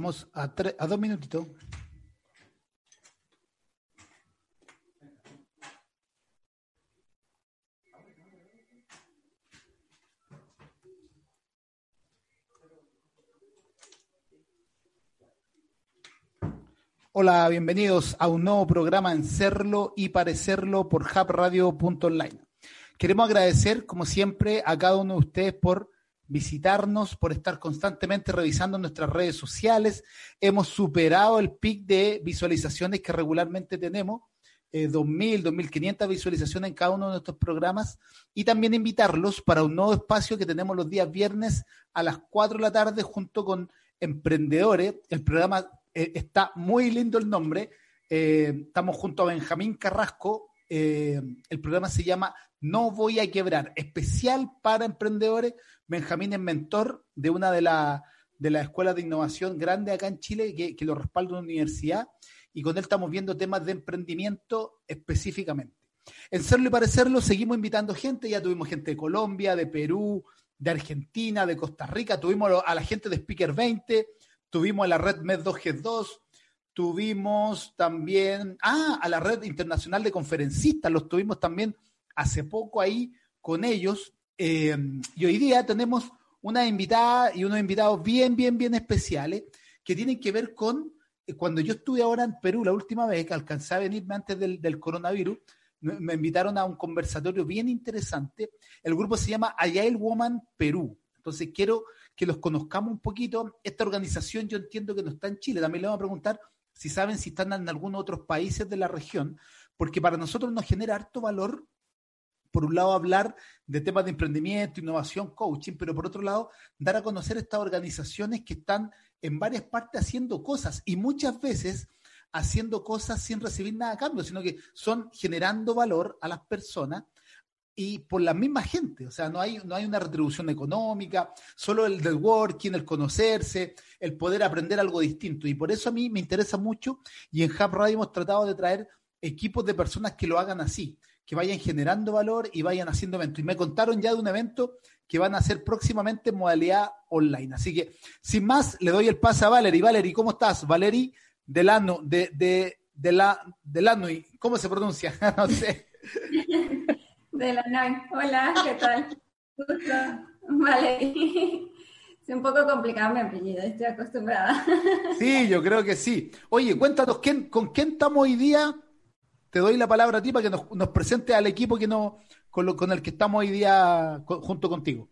Estamos a, a dos minutitos. Hola, bienvenidos a un nuevo programa en Serlo y Parecerlo por hubradio.online. Queremos agradecer, como siempre, a cada uno de ustedes por visitarnos, por estar constantemente revisando nuestras redes sociales. Hemos superado el pic de visualizaciones que regularmente tenemos, eh, 2.000, 2.500 visualizaciones en cada uno de nuestros programas. Y también invitarlos para un nuevo espacio que tenemos los días viernes a las 4 de la tarde junto con emprendedores. El programa eh, está muy lindo el nombre. Eh, estamos junto a Benjamín Carrasco. Eh, el programa se llama No Voy a Quebrar, especial para emprendedores. Benjamín es mentor de una de las de las escuelas de innovación grande acá en Chile que, que lo respalda una universidad y con él estamos viendo temas de emprendimiento específicamente. En Serlo y Parecerlo seguimos invitando gente, ya tuvimos gente de Colombia, de Perú, de Argentina, de Costa Rica, tuvimos a la gente de Speaker 20, tuvimos a la red Med2G2, tuvimos también, ah, a la red internacional de conferencistas, los tuvimos también hace poco ahí con ellos. Eh, y hoy día tenemos una invitada y unos invitados bien, bien, bien especiales que tienen que ver con eh, cuando yo estuve ahora en Perú la última vez, que alcancé a venirme antes del, del coronavirus, me, me invitaron a un conversatorio bien interesante. El grupo se llama Agile Woman Perú. Entonces quiero que los conozcamos un poquito. Esta organización yo entiendo que no está en Chile. También le vamos a preguntar si saben si están en algunos otros países de la región, porque para nosotros nos genera harto valor por un lado, hablar de temas de emprendimiento, innovación, coaching, pero por otro lado, dar a conocer estas organizaciones que están en varias partes haciendo cosas y muchas veces haciendo cosas sin recibir nada a cambio, sino que son generando valor a las personas y por la misma gente, o sea, no hay, no hay una retribución económica, solo el del working, el conocerse, el poder aprender algo distinto. Y por eso a mí me interesa mucho y en Hub Radio hemos tratado de traer equipos de personas que lo hagan así, que vayan generando valor y vayan haciendo eventos. Y me contaron ya de un evento que van a hacer próximamente en modalidad online. Así que, sin más, le doy el pase a Valerie. Valerie, ¿cómo estás? Valerie Delano, de, de, de la, Delano, ¿cómo se pronuncia? no sé. Delano, hola, ¿qué tal? Gusto. Valerie. Es un poco complicado mi apellido, estoy acostumbrada. Sí, yo creo que sí. Oye, cuéntanos, ¿quién, ¿con quién estamos hoy día? te doy la palabra a ti para que nos, nos presentes al equipo que no, con, lo, con, el que estamos hoy día con, junto contigo.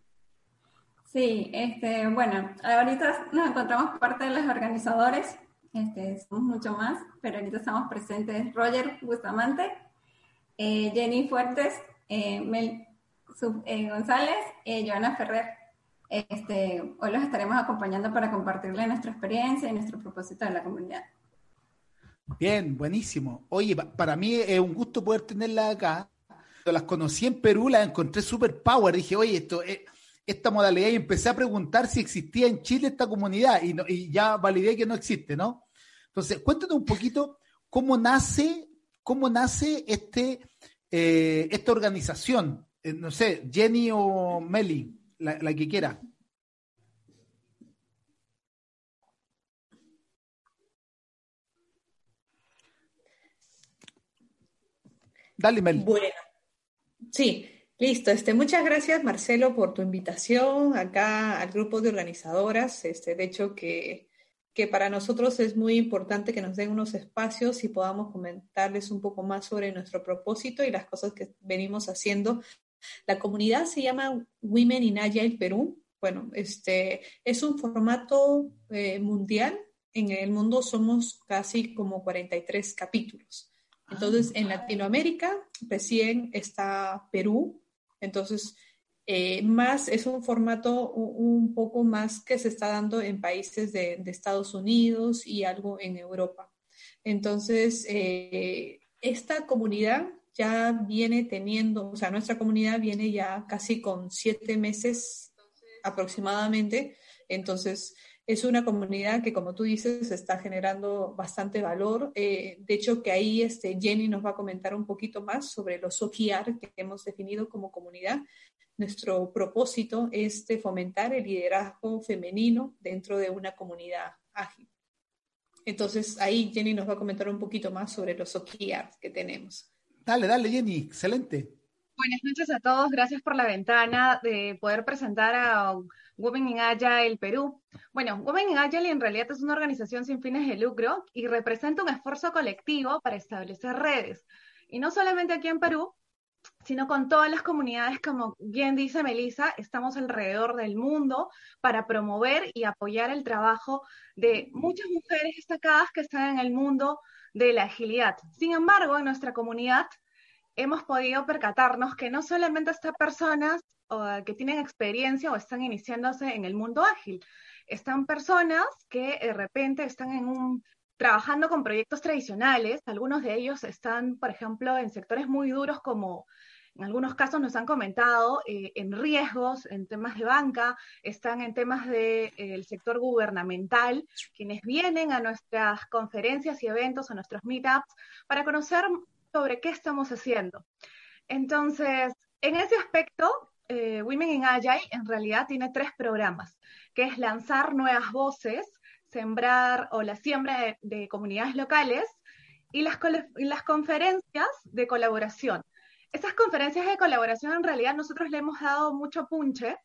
Sí, este, bueno, ahorita nos encontramos parte de los organizadores, este, somos mucho más, pero ahorita estamos presentes Roger Bustamante, eh, Jenny Fuertes, eh, Mel eh, González, Joana Ferrer. Este, hoy los estaremos acompañando para compartirle nuestra experiencia y nuestro propósito de la comunidad. Bien, buenísimo. Oye, para mí es un gusto poder tenerla acá. Las conocí en Perú, las encontré super power. Dije, oye, esto, eh, esta modalidad y empecé a preguntar si existía en Chile esta comunidad y ya validé que no existe, ¿no? Entonces, cuéntanos un poquito cómo nace, cómo nace este, eh, esta organización. Eh, no sé, Jenny o Meli, la, la que quiera. Dale, Mel. Bueno, sí, listo. Este, muchas gracias, Marcelo, por tu invitación acá al grupo de organizadoras. Este, de hecho, que, que para nosotros es muy importante que nos den unos espacios y podamos comentarles un poco más sobre nuestro propósito y las cosas que venimos haciendo. La comunidad se llama Women in Agile Perú. Bueno, este es un formato eh, mundial. En el mundo somos casi como 43 capítulos. Entonces, en Latinoamérica recién está Perú, entonces eh, más es un formato un, poco más que se está dando en países de, Estados Unidos y algo en Europa. Entonces, eh, esta comunidad ya viene teniendo, o sea, nuestra comunidad viene ya casi con siete meses aproximadamente. Entonces, es una comunidad que, como tú dices, está generando bastante valor. Eh, de hecho, que ahí este, Jenny nos va a comentar un poquito más sobre los OKR que hemos definido como comunidad. Nuestro propósito es de fomentar el liderazgo femenino dentro de una comunidad ágil. Entonces, ahí Jenny nos va a comentar un poquito más sobre los OKR que tenemos. Dale, dale, Jenny, excelente. Buenas noches a todos, gracias por la ventana de poder presentar a Women in Agile Perú. Bueno, Women in Agile en realidad es una organización sin fines de lucro y representa un esfuerzo colectivo para establecer redes. Y no solamente aquí en Perú, sino con todas las comunidades, como bien dice Melissa, estamos alrededor del mundo para promover y apoyar el trabajo de muchas mujeres destacadas que están en el mundo de la agilidad. Sin embargo, en nuestra comunidad hemos podido percatarnos que no solamente estas personas que tienen experiencia o están iniciándose en el mundo ágil, están personas que de repente están en un trabajando con proyectos tradicionales, algunos de ellos están, por ejemplo, en sectores muy duros como en algunos casos nos han comentado eh, en riesgos, en temas de banca, están en temas del eh, sector gubernamental, quienes vienen a nuestras conferencias y eventos, a nuestros meetups, para conocer sobre qué estamos haciendo. Entonces, en ese aspecto, eh, Women in Agile en realidad tiene tres programas, que es lanzar nuevas voces, sembrar o la siembra de, comunidades locales y las, y las conferencias de colaboración. Esas conferencias de colaboración en realidad nosotros le hemos dado mucho punche,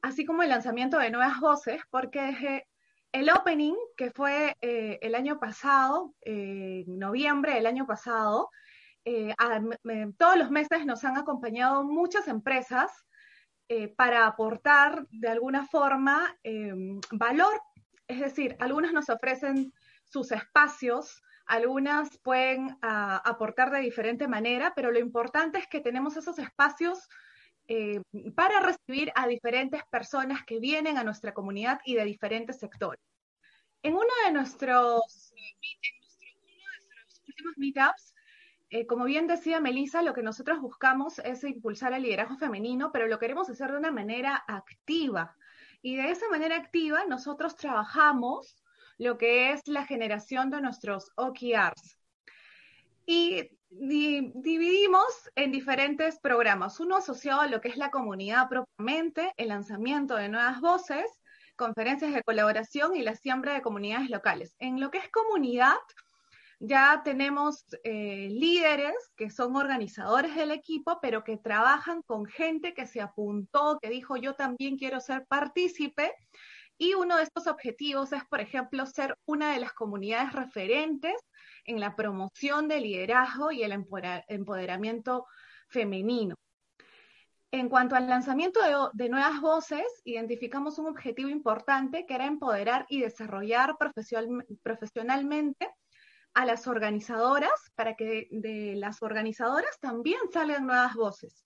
así como el lanzamiento de nuevas voces, porque desde el opening, que fue eh, el año pasado, en noviembre del año pasado, eh, todos los meses nos han acompañado muchas empresas eh, para aportar de alguna forma valor. Es decir, algunas nos ofrecen sus espacios, algunas pueden ah, aportar de diferente manera, pero lo importante es que tenemos esos espacios eh, para recibir a diferentes personas que vienen a nuestra comunidad y de diferentes sectores. En uno de nuestros, últimos meetups, eh, como bien decía Melissa, lo que nosotros buscamos es impulsar el liderazgo femenino, pero lo queremos hacer de una manera activa. Y de esa manera activa nosotros trabajamos lo que es la generación de nuestros OKRs. Y dividimos en diferentes programas, uno asociado a lo que es la comunidad propiamente, el lanzamiento de nuevas voces, conferencias de colaboración y la siembra de comunidades locales. En lo que es comunidad, ya tenemos eh, líderes que son organizadores del equipo, pero que trabajan con gente que se apuntó, que dijo yo también quiero ser partícipe. Y uno de estos objetivos es, por ejemplo, ser una de las comunidades referentes en la promoción del liderazgo y el empoderamiento femenino. En cuanto al lanzamiento de, de, nuevas voces, identificamos un objetivo importante que era empoderar y desarrollar profesionalmente a las organizadoras para que de las organizadoras también salgan nuevas voces.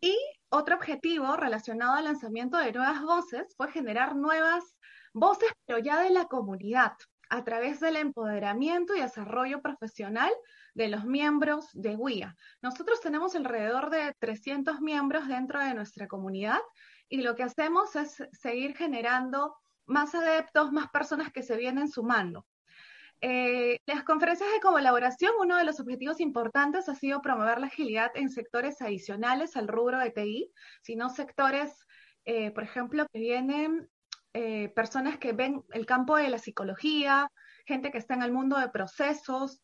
Y otro objetivo relacionado al lanzamiento de nuevas voces fue generar nuevas voces, pero ya de la comunidad, a través del empoderamiento y desarrollo profesional de los miembros de WIA. Nosotros tenemos alrededor de 300 miembros dentro de nuestra comunidad y lo que hacemos es seguir generando más adeptos, más personas que se vienen sumando. Eh, las conferencias de colaboración, uno de los objetivos importantes ha sido promover la agilidad en sectores adicionales al rubro de TI, sino sectores, eh, por ejemplo, que vienen eh, personas que ven el campo de la psicología, gente que está en el mundo de procesos.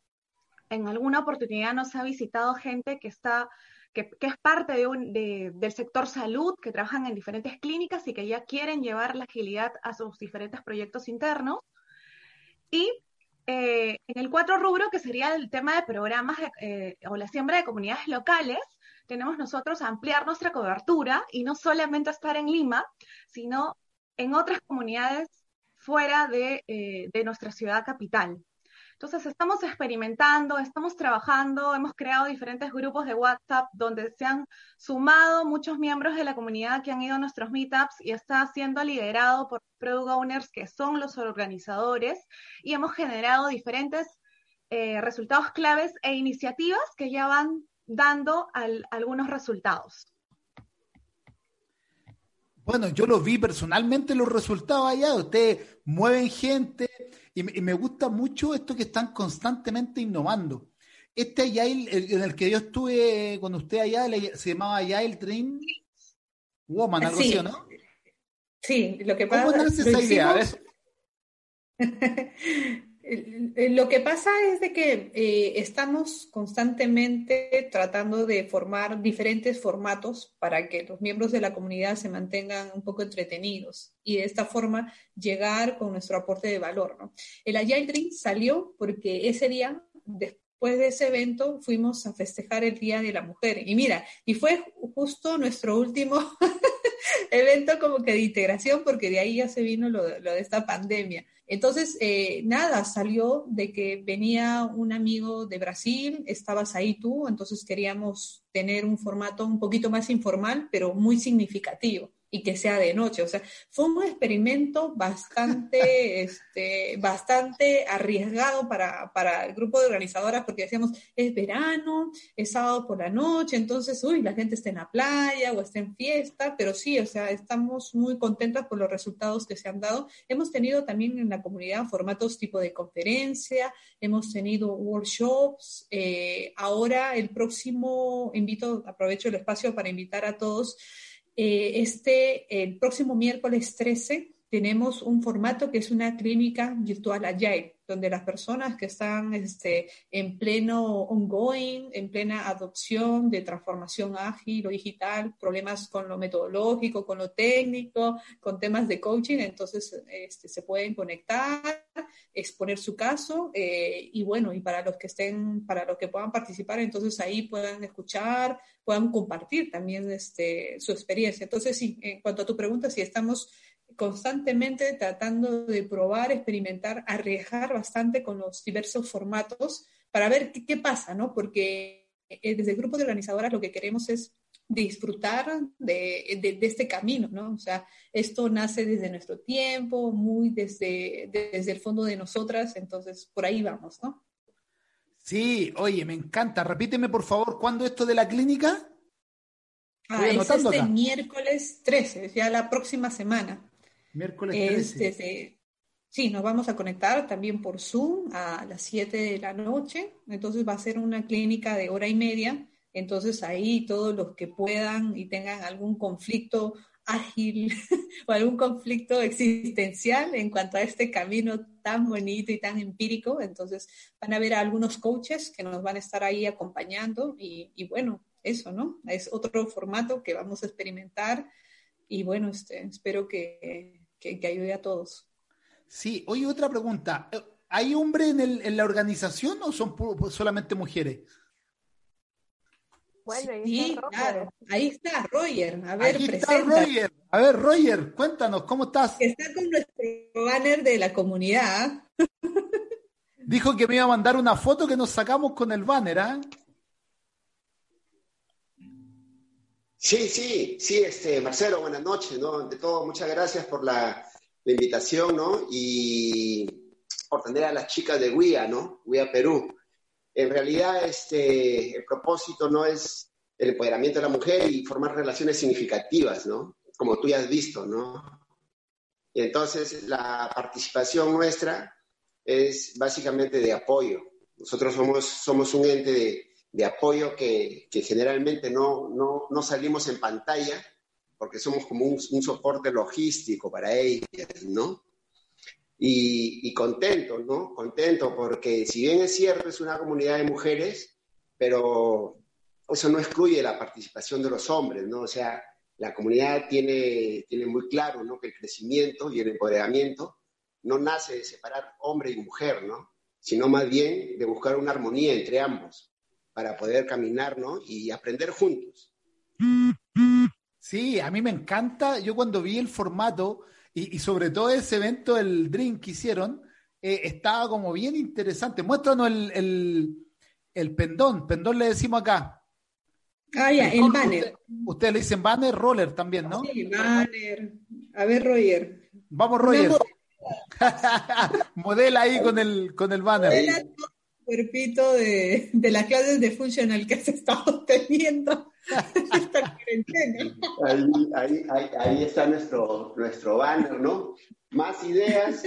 En alguna oportunidad nos ha visitado gente que está que, es parte de del sector salud, que trabajan en diferentes clínicas y que ya quieren llevar la agilidad a sus diferentes proyectos internos. Y eh, en el cuatro rubro, que sería el tema de programas eh, o la siembra de comunidades locales, tenemos nosotros ampliar nuestra cobertura y no solamente estar en Lima, sino en otras comunidades fuera de, eh, de nuestra ciudad capital. Entonces estamos experimentando, estamos trabajando, hemos creado diferentes grupos de WhatsApp donde se han sumado muchos miembros de la comunidad que han ido a nuestros meetups y está siendo liderado por product owners que son los organizadores y hemos generado diferentes eh, resultados claves e iniciativas que ya van dando algunos resultados. Bueno, yo lo vi personalmente los resultados allá. Ustedes mueven gente y, me gusta mucho esto que están constantemente innovando. Este Agile en el que yo estuve con usted allá se llamaba Agile Train Woman, algo así, ¿no? Sí, lo que pasa. ¿Cómo esa idea? Lo que pasa es de que eh, estamos constantemente tratando de formar diferentes formatos para que los miembros de la comunidad se mantengan un poco entretenidos y de esta forma llegar con nuestro aporte de valor. ¿no? El Agile salió porque ese día, después de ese evento, fuimos a festejar el Día de la Mujer. Y mira, y fue justo nuestro último evento como que de integración porque de ahí ya se vino lo de esta pandemia. Entonces, eh, nada, salió de que venía un amigo de Brasil, estabas ahí tú, entonces queríamos tener un formato un poquito más informal, pero muy significativo y que sea de noche. O sea, fue un experimento bastante, este, bastante arriesgado para, para, el grupo de organizadoras porque decíamos, es verano, es sábado por la noche, entonces, uy, la gente está en la playa o está en fiesta, pero sí, o sea, estamos muy contentas por los resultados que se han dado. Hemos tenido también en la comunidad formatos tipo de conferencia, hemos tenido workshops. Eh, ahora, el próximo, invito, aprovecho el espacio para invitar a todos eh, este, el próximo miércoles 13 tenemos un formato que es una clínica virtual Agile, donde las personas que están este, en pleno ongoing, en plena adopción de transformación ágil o digital, problemas con lo metodológico, con lo técnico, con temas de coaching, entonces este, se pueden conectar, exponer su caso eh, y bueno, y para los que estén, para los que puedan participar, entonces ahí puedan escuchar, puedan compartir también este, su experiencia. Entonces, sí, en cuanto a tu pregunta, si estamos constantemente tratando de probar, experimentar, arriesgar bastante con los diversos formatos para ver qué, pasa, ¿no? Porque eh, desde el grupo de organizadoras lo que queremos es disfrutar de, este camino, ¿no? O sea, esto nace desde nuestro tiempo, muy desde, desde el fondo de nosotras, entonces por ahí vamos, ¿no? Sí, oye, me encanta. Repíteme, por favor, ¿cuándo esto de la clínica? Ah, es este miércoles 13, ya la próxima semana. Miércoles 13. sí, nos vamos a conectar también por Zoom a las 7 de la noche. Entonces va a ser una clínica de hora y media. Entonces ahí todos los que puedan y tengan algún conflicto ágil o algún conflicto existencial en cuanto a este camino tan bonito y tan empírico. Entonces van a ver a algunos coaches que nos van a estar ahí acompañando y, y bueno, eso, ¿no? Es otro formato que vamos a experimentar y bueno, este, espero que, que, ayude a todos. Sí, oye, otra pregunta. ¿Hay hombres en, en la organización o son solamente mujeres? Bueno, ahí está claro. Ahí está Roger. A ver, Ahí está Roger. A ver, Roger, cuéntanos, ¿cómo estás? Está con nuestro banner de la comunidad. Dijo que me iba a mandar una foto que nos sacamos con el banner, ¿ah? Sí, sí, sí, este, Marcelo, buenas noches, ¿no? Ante todo, muchas gracias por la, invitación, ¿no? Y por tener a las chicas de WIA, ¿no? WIA Perú. En realidad, este, el propósito no es el empoderamiento de la mujer y formar relaciones significativas, ¿no? Como tú ya has visto, ¿no? Y entonces, la participación nuestra es básicamente de apoyo. Nosotros somos, somos un ente de de apoyo que, generalmente no, no, salimos en pantalla porque somos como un, soporte logístico para ellas, ¿no? Y, contento, ¿no? Contento porque si bien es cierto, es una comunidad de mujeres, pero eso no excluye la participación de los hombres, ¿no? O sea, la comunidad tiene, tiene muy claro, ¿no? Que el crecimiento y el empoderamiento no nace de separar hombre y mujer, ¿no? Sino más bien de buscar una armonía entre ambos para poder caminar, ¿no? Y aprender juntos. Sí, a mí me encanta. Yo cuando vi el formato y, sobre todo ese evento, el drink que hicieron, eh, estaba como bien interesante. Muéstranos el, el, pendón, pendón le decimos acá. Ah, ya, el, banner. Ustedes le dicen banner, roller también, ¿no? Sí, banner. A ver, Roger. Vamos, Roger. Modela ahí con el, con el banner. Modela todo el cuerpito de, de las clases de funcional que has estado teniendo. ahí, ahí, ahí, ahí, está nuestro, nuestro banner, ¿no? Más ideas,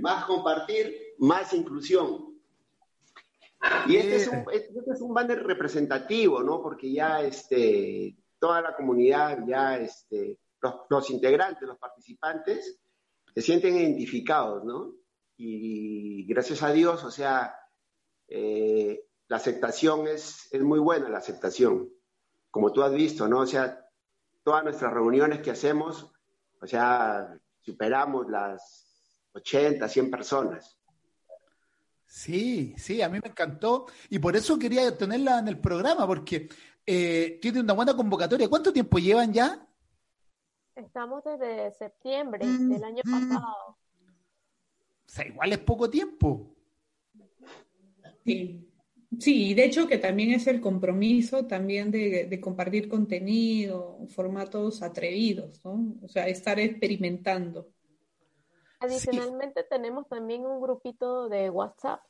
más compartir, más inclusión. Y este es, un, este es un banner representativo, ¿no? Porque ya este, toda la comunidad, ya este, los, los integrantes, los participantes, se sienten identificados, ¿no? Y, gracias a Dios, o sea, eh, la aceptación es, es muy buena, la aceptación. Como tú has visto, ¿no? O sea, todas nuestras reuniones que hacemos, o sea, superamos las 80, 100 personas. Sí, sí, a mí me encantó y por eso quería tenerla en el programa, porque eh, tiene una buena convocatoria. ¿Cuánto tiempo llevan ya? Estamos desde septiembre mm, del año mm. pasado. O sea, igual es poco tiempo. Sí. Sí, de hecho que también es el compromiso también de, compartir contenido, formatos atrevidos, ¿no? O sea, estar experimentando. Adicionalmente tenemos también un grupito de WhatsApp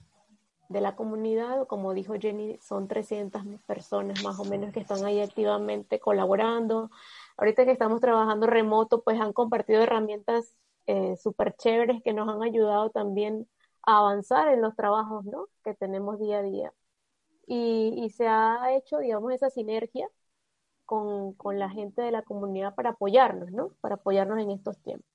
de la comunidad, como dijo Jenny, son 300 personas más o menos que están ahí activamente colaborando, ahorita que estamos trabajando remoto, pues han compartido herramientas eh, súper chéveres que nos han ayudado también a avanzar en los trabajos ¿no? que tenemos día a día. Y, se ha hecho, digamos, esa sinergia con, la gente de la comunidad para apoyarnos, ¿no? Para apoyarnos en estos tiempos.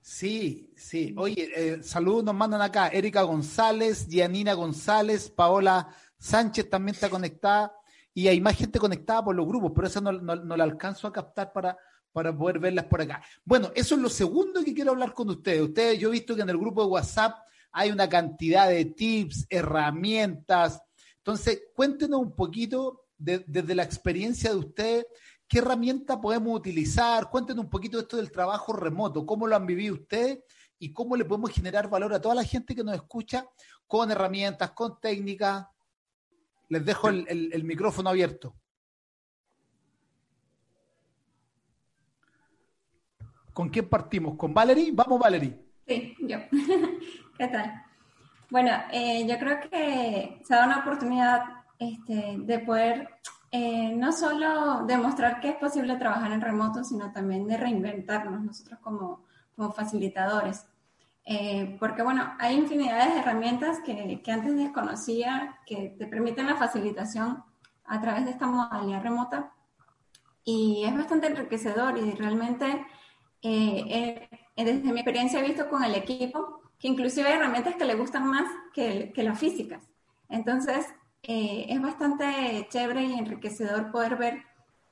Sí, sí. Oye, eh, saludos nos mandan acá. Erika González, Gianina González, Paola Sánchez también está conectada y hay más gente conectada por los grupos, pero esa no, la alcanzo a captar para, para poder verlas por acá. Bueno, eso es lo segundo que quiero hablar con ustedes. Ustedes, yo he visto que en el grupo de WhatsApp hay una cantidad de tips, herramientas. Entonces, cuéntenos un poquito desde la experiencia de ustedes, qué herramienta podemos utilizar. Cuéntenos un poquito esto del trabajo remoto, cómo lo han vivido ustedes y cómo le podemos generar valor a toda la gente que nos escucha con herramientas, con técnicas, les dejo el, micrófono abierto. ¿Con quién partimos? ¿Con Valerie? Vamos, Valerie. Sí, yo. ¿Qué tal? Bueno, eh, yo creo que se da una oportunidad este, de poder eh, no solo demostrar que es posible trabajar en remoto, sino también de reinventarnos nosotros como, como facilitadores. Eh, porque bueno, hay infinidades de herramientas que, que, antes desconocía que te permiten la facilitación a través de esta modalidad remota y es bastante enriquecedor y realmente eh, eh, desde mi experiencia he visto con el equipo que inclusive hay herramientas que le gustan más que, las físicas. Entonces es bastante chévere y enriquecedor poder ver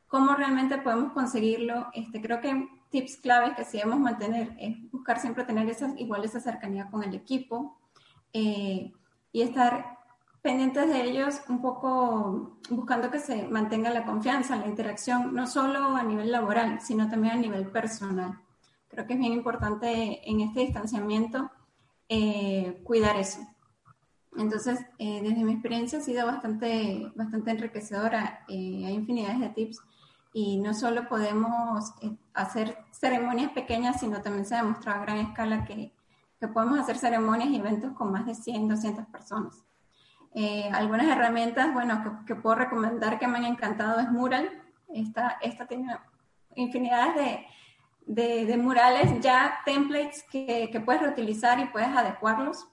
cómo realmente podemos conseguirlo. Este, creo que tips claves que sí debemos mantener es buscar siempre tener esas, igual esa cercanía con el equipo eh, y estar pendientes de ellos, un poco buscando que se mantenga la confianza, la interacción, no solo a nivel laboral, sino también a nivel personal. Creo que es bien importante en este distanciamiento eh, cuidar eso. Entonces, eh, desde mi experiencia ha sido bastante, bastante enriquecedora. hay infinidades de tips y no solo podemos eh, hacer ceremonias pequeñas, sino también se ha demostrado a gran escala que, que podemos hacer ceremonias y eventos con más de 100, 200 personas. Eh, algunas herramientas, bueno, que, puedo recomendar que me han encantado es Mural. Esta, esta tiene infinidades de, de, de murales ya, templates que, que, puedes reutilizar y puedes adecuarlos.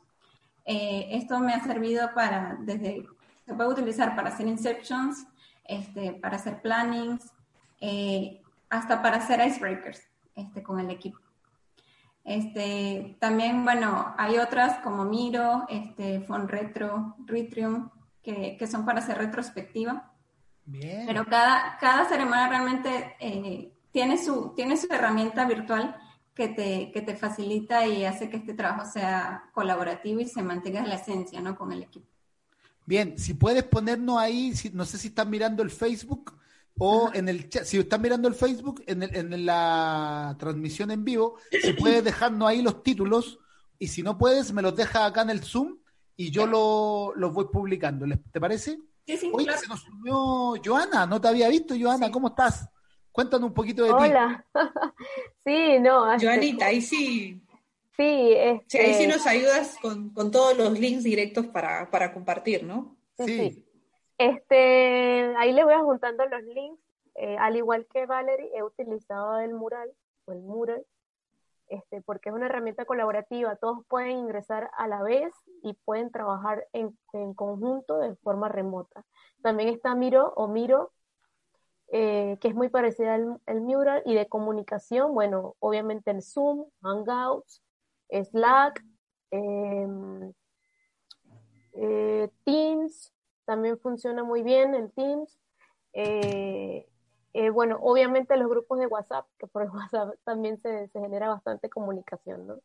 Eh, esto me ha servido para, desde, se puede utilizar para hacer inceptions, este, para hacer plannings, eh, hasta para hacer icebreakers este, con el equipo. Este, también, bueno, hay otras como Miro, este, Fonretro, Ritrium, que, que son para hacer retrospectiva. Bien. Pero cada, cada ceremonia realmente eh, tiene, su, tiene su herramienta virtual que te, que te facilita y hace que este trabajo sea colaborativo y se mantenga la esencia ¿no? con el equipo. Bien, si puedes ponernos ahí, si, no sé si están mirando el Facebook, o en el chat, si están mirando el Facebook, en, el, en la transmisión en vivo, si puede dejarnos ahí los títulos y si no puedes, me los dejas acá en el Zoom y yo los voy publicando. ¿Te parece? Sí, sí, Oye, se nos unió Joana, no te había visto, Joana, ¿cómo estás? Cuéntanos un poquito de ti. Hola. sí, no. Joanita, ahí sí. Sí, este... ahí sí nos ayudas con, todos los links directos para, para compartir, ¿no? Sí. Este, ahí le voy juntando los links. Eh, al igual que Valerie, he utilizado el mural o el mural, este, porque es una herramienta colaborativa. Todos pueden ingresar a la vez y pueden trabajar en, en conjunto de forma remota. También está Miro o Miro, eh, que es muy parecida al, mural y de comunicación, bueno, obviamente el Zoom, Hangouts, Slack, em, eh, Teams, también funciona muy bien el Teams. Eh, bueno, obviamente los grupos de WhatsApp, que por WhatsApp también se, se genera bastante comunicación, ¿no?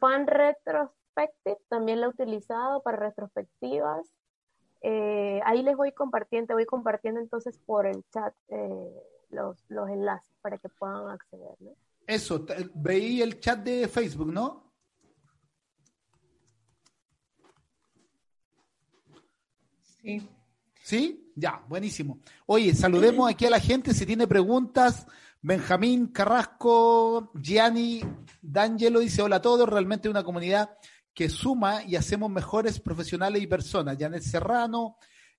Fan Retrospective también lo he utilizado para retrospectivas. Eh, ahí les voy compartiendo, voy compartiendo entonces por el chat eh, los, los, enlaces para que puedan acceder. ¿no? Eso, veí el chat de Facebook, ¿no? Sí. ¿Sí? Ya, buenísimo. Oye, saludemos aquí a la gente si tiene preguntas. Benjamín Carrasco, Gianni D'Angelo dice: Hola a todos, realmente una comunidad que suma y hacemos mejores profesionales y personas. Janet Serrano,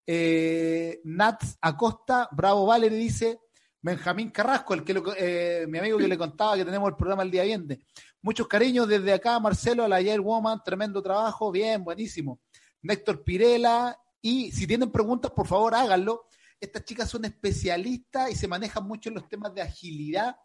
eh, Nats Acosta, Bravo Valerie dice, Benjamín Carrasco, el que eh, mi amigo que le contaba que tenemos el programa el día viernes. Muchos cariños desde acá, Marcelo, a la Yair Woman, tremendo trabajo, bien, buenísimo. Néctor Pirela, y si tienen preguntas, por favor, háganlo. Estas chicas son especialistas y se manejan mucho en los temas de agilidad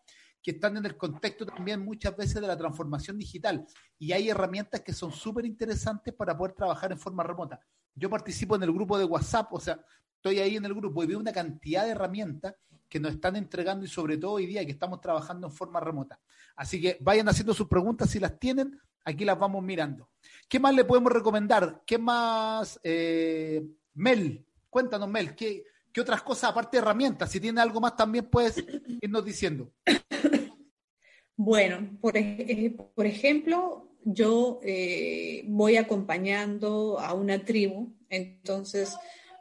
que están en el contexto también muchas veces de la transformación digital. Y hay herramientas que son súper interesantes para poder trabajar en forma remota. Yo participo en el grupo de WhatsApp, o sea, estoy ahí en el grupo y veo una cantidad de herramientas que nos están entregando y sobre todo hoy día que estamos trabajando en forma remota. Así que vayan haciendo sus preguntas si las tienen, aquí las vamos mirando. ¿Qué más le podemos recomendar? ¿Qué más? Eh, Mel, cuéntanos Mel, ¿qué, ¿qué otras cosas aparte de herramientas? Si tiene algo más también puedes irnos diciendo. Bueno, por, eh, ejemplo, yo eh, voy acompañando a una tribu, entonces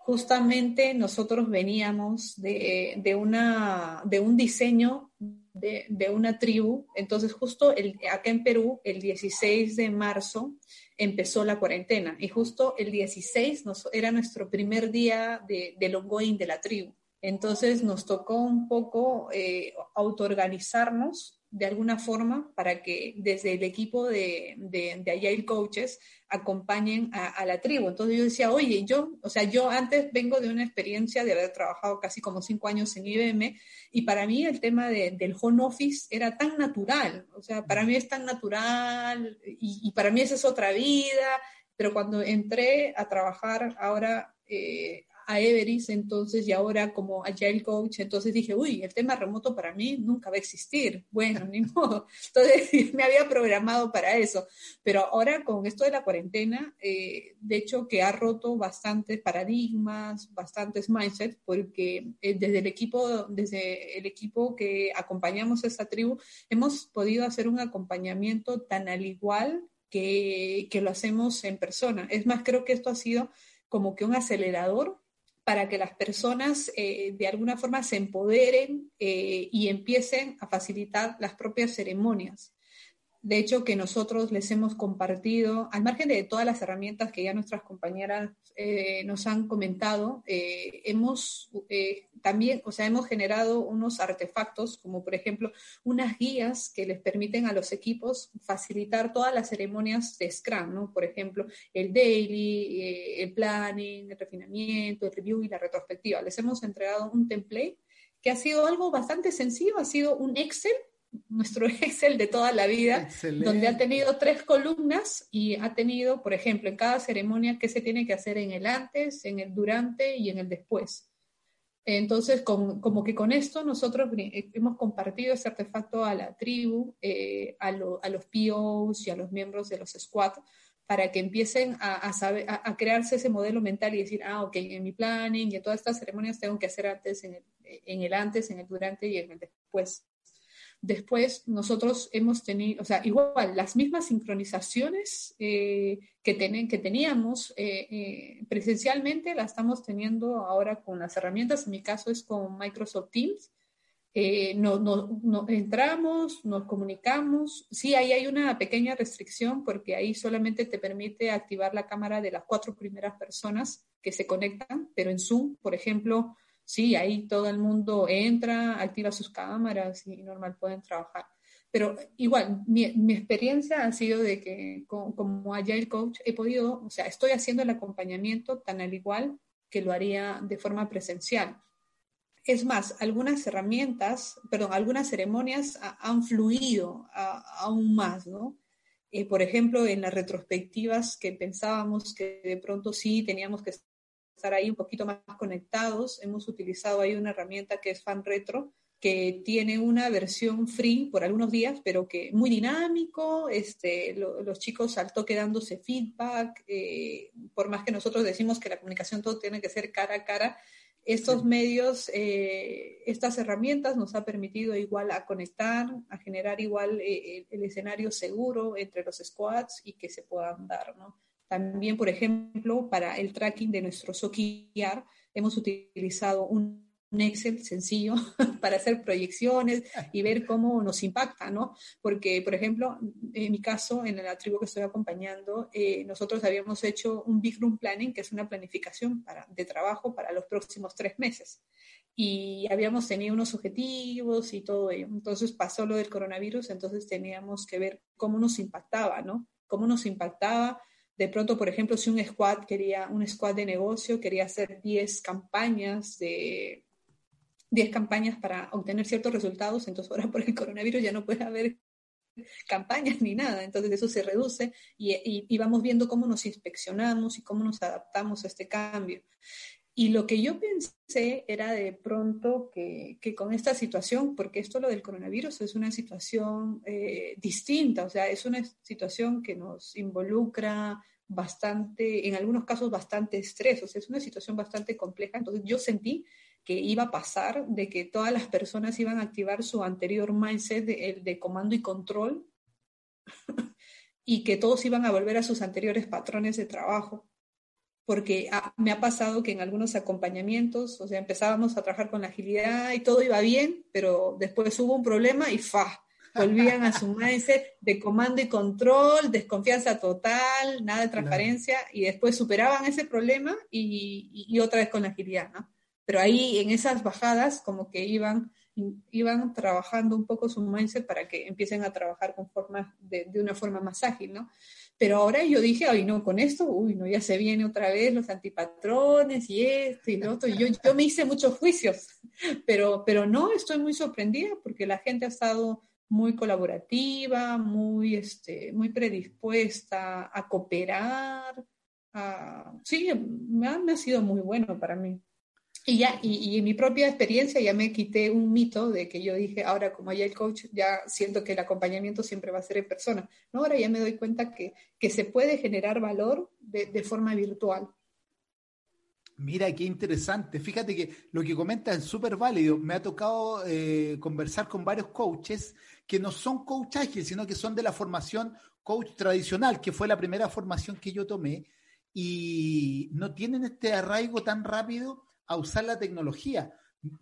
justamente nosotros veníamos de, una, de un diseño de, una tribu, entonces justo el, acá en Perú, el 16 de marzo, empezó la cuarentena y justo el 16 era nuestro primer día de, del ongoing de la tribu. Entonces nos tocó un poco eh, autoorganizarnos de alguna forma para que desde el equipo de, de, de Coaches acompañen a, la tribu. Entonces yo decía, oye, yo, o sea, yo antes vengo de una experiencia de haber trabajado casi como cinco años en IBM y para mí el tema del home office era tan natural, o sea, para mí es tan natural y, y para mí esa es otra vida, pero cuando entré a trabajar ahora eh, a Everis entonces y ahora como Agile Coach, entonces dije, uy, el tema remoto para mí nunca va a existir. Bueno, ni modo. Entonces me había programado para eso. Pero ahora con esto de la cuarentena, eh, de hecho que ha roto bastantes paradigmas, bastantes mindsets, porque eh, desde el equipo, desde el equipo que acompañamos a esta tribu, hemos podido hacer un acompañamiento tan al igual que, que lo hacemos en persona. Es más, creo que esto ha sido como que un acelerador para que las personas eh, de alguna forma se empoderen eh, y empiecen a facilitar las propias ceremonias. De hecho, que nosotros les hemos compartido, al margen de todas las herramientas que ya nuestras compañeras eh, nos han comentado, eh, hemos eh, también, o sea, hemos generado unos artefactos, como por ejemplo unas guías que les permiten a los equipos facilitar todas las ceremonias de Scrum. Por ejemplo, el daily, el planning, el refinamiento, el review y la retrospectiva. Les hemos entregado un template que ha sido algo bastante sencillo, ha sido un Excel nuestro Excel de toda la vida, donde ha tenido tres columnas y ha tenido, por ejemplo, en cada ceremonia qué se tiene que hacer en el antes, en el durante y en el después. Entonces, como que con esto nosotros hemos compartido ese artefacto a la tribu, eh, a, los POs y a los miembros de los squad, para que empiecen a, saber, a, crearse ese modelo mental y decir, ah, ok, en mi planning y en todas estas ceremonias tengo que hacer antes, en el, en el antes, en el durante y en el después Después nosotros hemos tenido, o sea, igual, las mismas sincronizaciones eh, que, que teníamos eh, eh, presencialmente las estamos teniendo ahora con las herramientas, en mi caso es con Microsoft Teams. no, no, entramos, nos comunicamos. Sí, ahí hay una pequeña restricción porque ahí solamente te permite activar la cámara de las cuatro primeras personas que se conectan, pero en Zoom, por ejemplo, sí, ahí todo el mundo entra, activa sus cámaras y normal pueden trabajar. Pero igual, mi, experiencia ha sido de que como, Agile Coach he podido, o sea, estoy haciendo el acompañamiento tan al igual que lo haría de forma presencial. Es más, algunas herramientas, perdón, algunas ceremonias han fluido aún más, ¿no? Eh, por ejemplo, en las retrospectivas que pensábamos que de pronto sí teníamos que estar ahí un poquito más conectados. Hemos utilizado ahí una herramienta que es Fan Retro, que tiene una versión free por algunos días, pero que muy dinámico, este, los chicos al toque dándose feedback, eh, por más que nosotros decimos que la comunicación todo tiene que ser cara a cara, estos medios, eh, estas herramientas nos ha permitido igual a conectar, a generar igual eh, el escenario seguro entre los squads y que se puedan dar, ¿no? También, por ejemplo, para el tracking de nuestro SOKIAR, hemos utilizado un, Excel sencillo para hacer proyecciones y ver cómo nos impacta, ¿no? Porque, por ejemplo, en mi caso, en la tribu que estoy acompañando, eh, nosotros habíamos hecho un Big Room Planning, que es una planificación para, de trabajo para los próximos tres meses. Y habíamos tenido unos objetivos y todo ello. Entonces pasó lo del coronavirus, entonces teníamos que ver cómo nos impactaba, ¿no? Cómo nos impactaba de pronto, por ejemplo, si un squad quería, un squad de negocio quería hacer 10 campañas de 10 campañas para obtener ciertos resultados, entonces ahora por el coronavirus ya no puede haber campañas ni nada, entonces eso se reduce y, vamos viendo cómo nos inspeccionamos y cómo nos adaptamos a este cambio. Y lo que yo pensé era de pronto que, con esta situación, porque esto lo del coronavirus es una situación eh, distinta, o sea, es una situación que nos involucra bastante, en algunos casos bastante estrés, o sea, es una situación bastante compleja. Entonces yo sentí que iba a pasar de que todas las personas iban a activar su anterior mindset de, de comando y control y que todos iban a volver a sus anteriores patrones de trabajo porque me ha pasado que en algunos acompañamientos, o sea, empezábamos a trabajar con la agilidad y todo iba bien, pero después hubo un problema y fa, volvían a su mindset de comando y control, desconfianza total, nada de transparencia, y después superaban ese problema y, y, otra vez con la agilidad, ¿no? Pero ahí en esas bajadas como que iban, iban trabajando un poco su mindset para que empiecen a trabajar con forma de, de una forma más ágil, ¿no? Pero ahora yo dije, ay, no, con esto, uy, no, ya se viene otra vez los antipatrones y esto y lo otro. Y yo, yo me hice muchos juicios, pero, pero no, estoy muy sorprendida porque la gente ha estado muy colaborativa, muy, este, muy predispuesta a cooperar. Sí, me me ha sido muy bueno para mí. Y ya, y, en mi propia experiencia ya me quité un mito de que yo dije, ahora como ya el coach, ya siento que el acompañamiento siempre va a ser en persona. ¿no? Ahora ya me doy cuenta que, que se puede generar valor de, de forma virtual. Mira, qué interesante. Fíjate que lo que comentas es súper válido. Me ha tocado eh, conversar con varios coaches que no son coach ágil, sino que son de la formación coach tradicional, que fue la primera formación que yo tomé, y no tienen este arraigo tan rápido a usar la tecnología.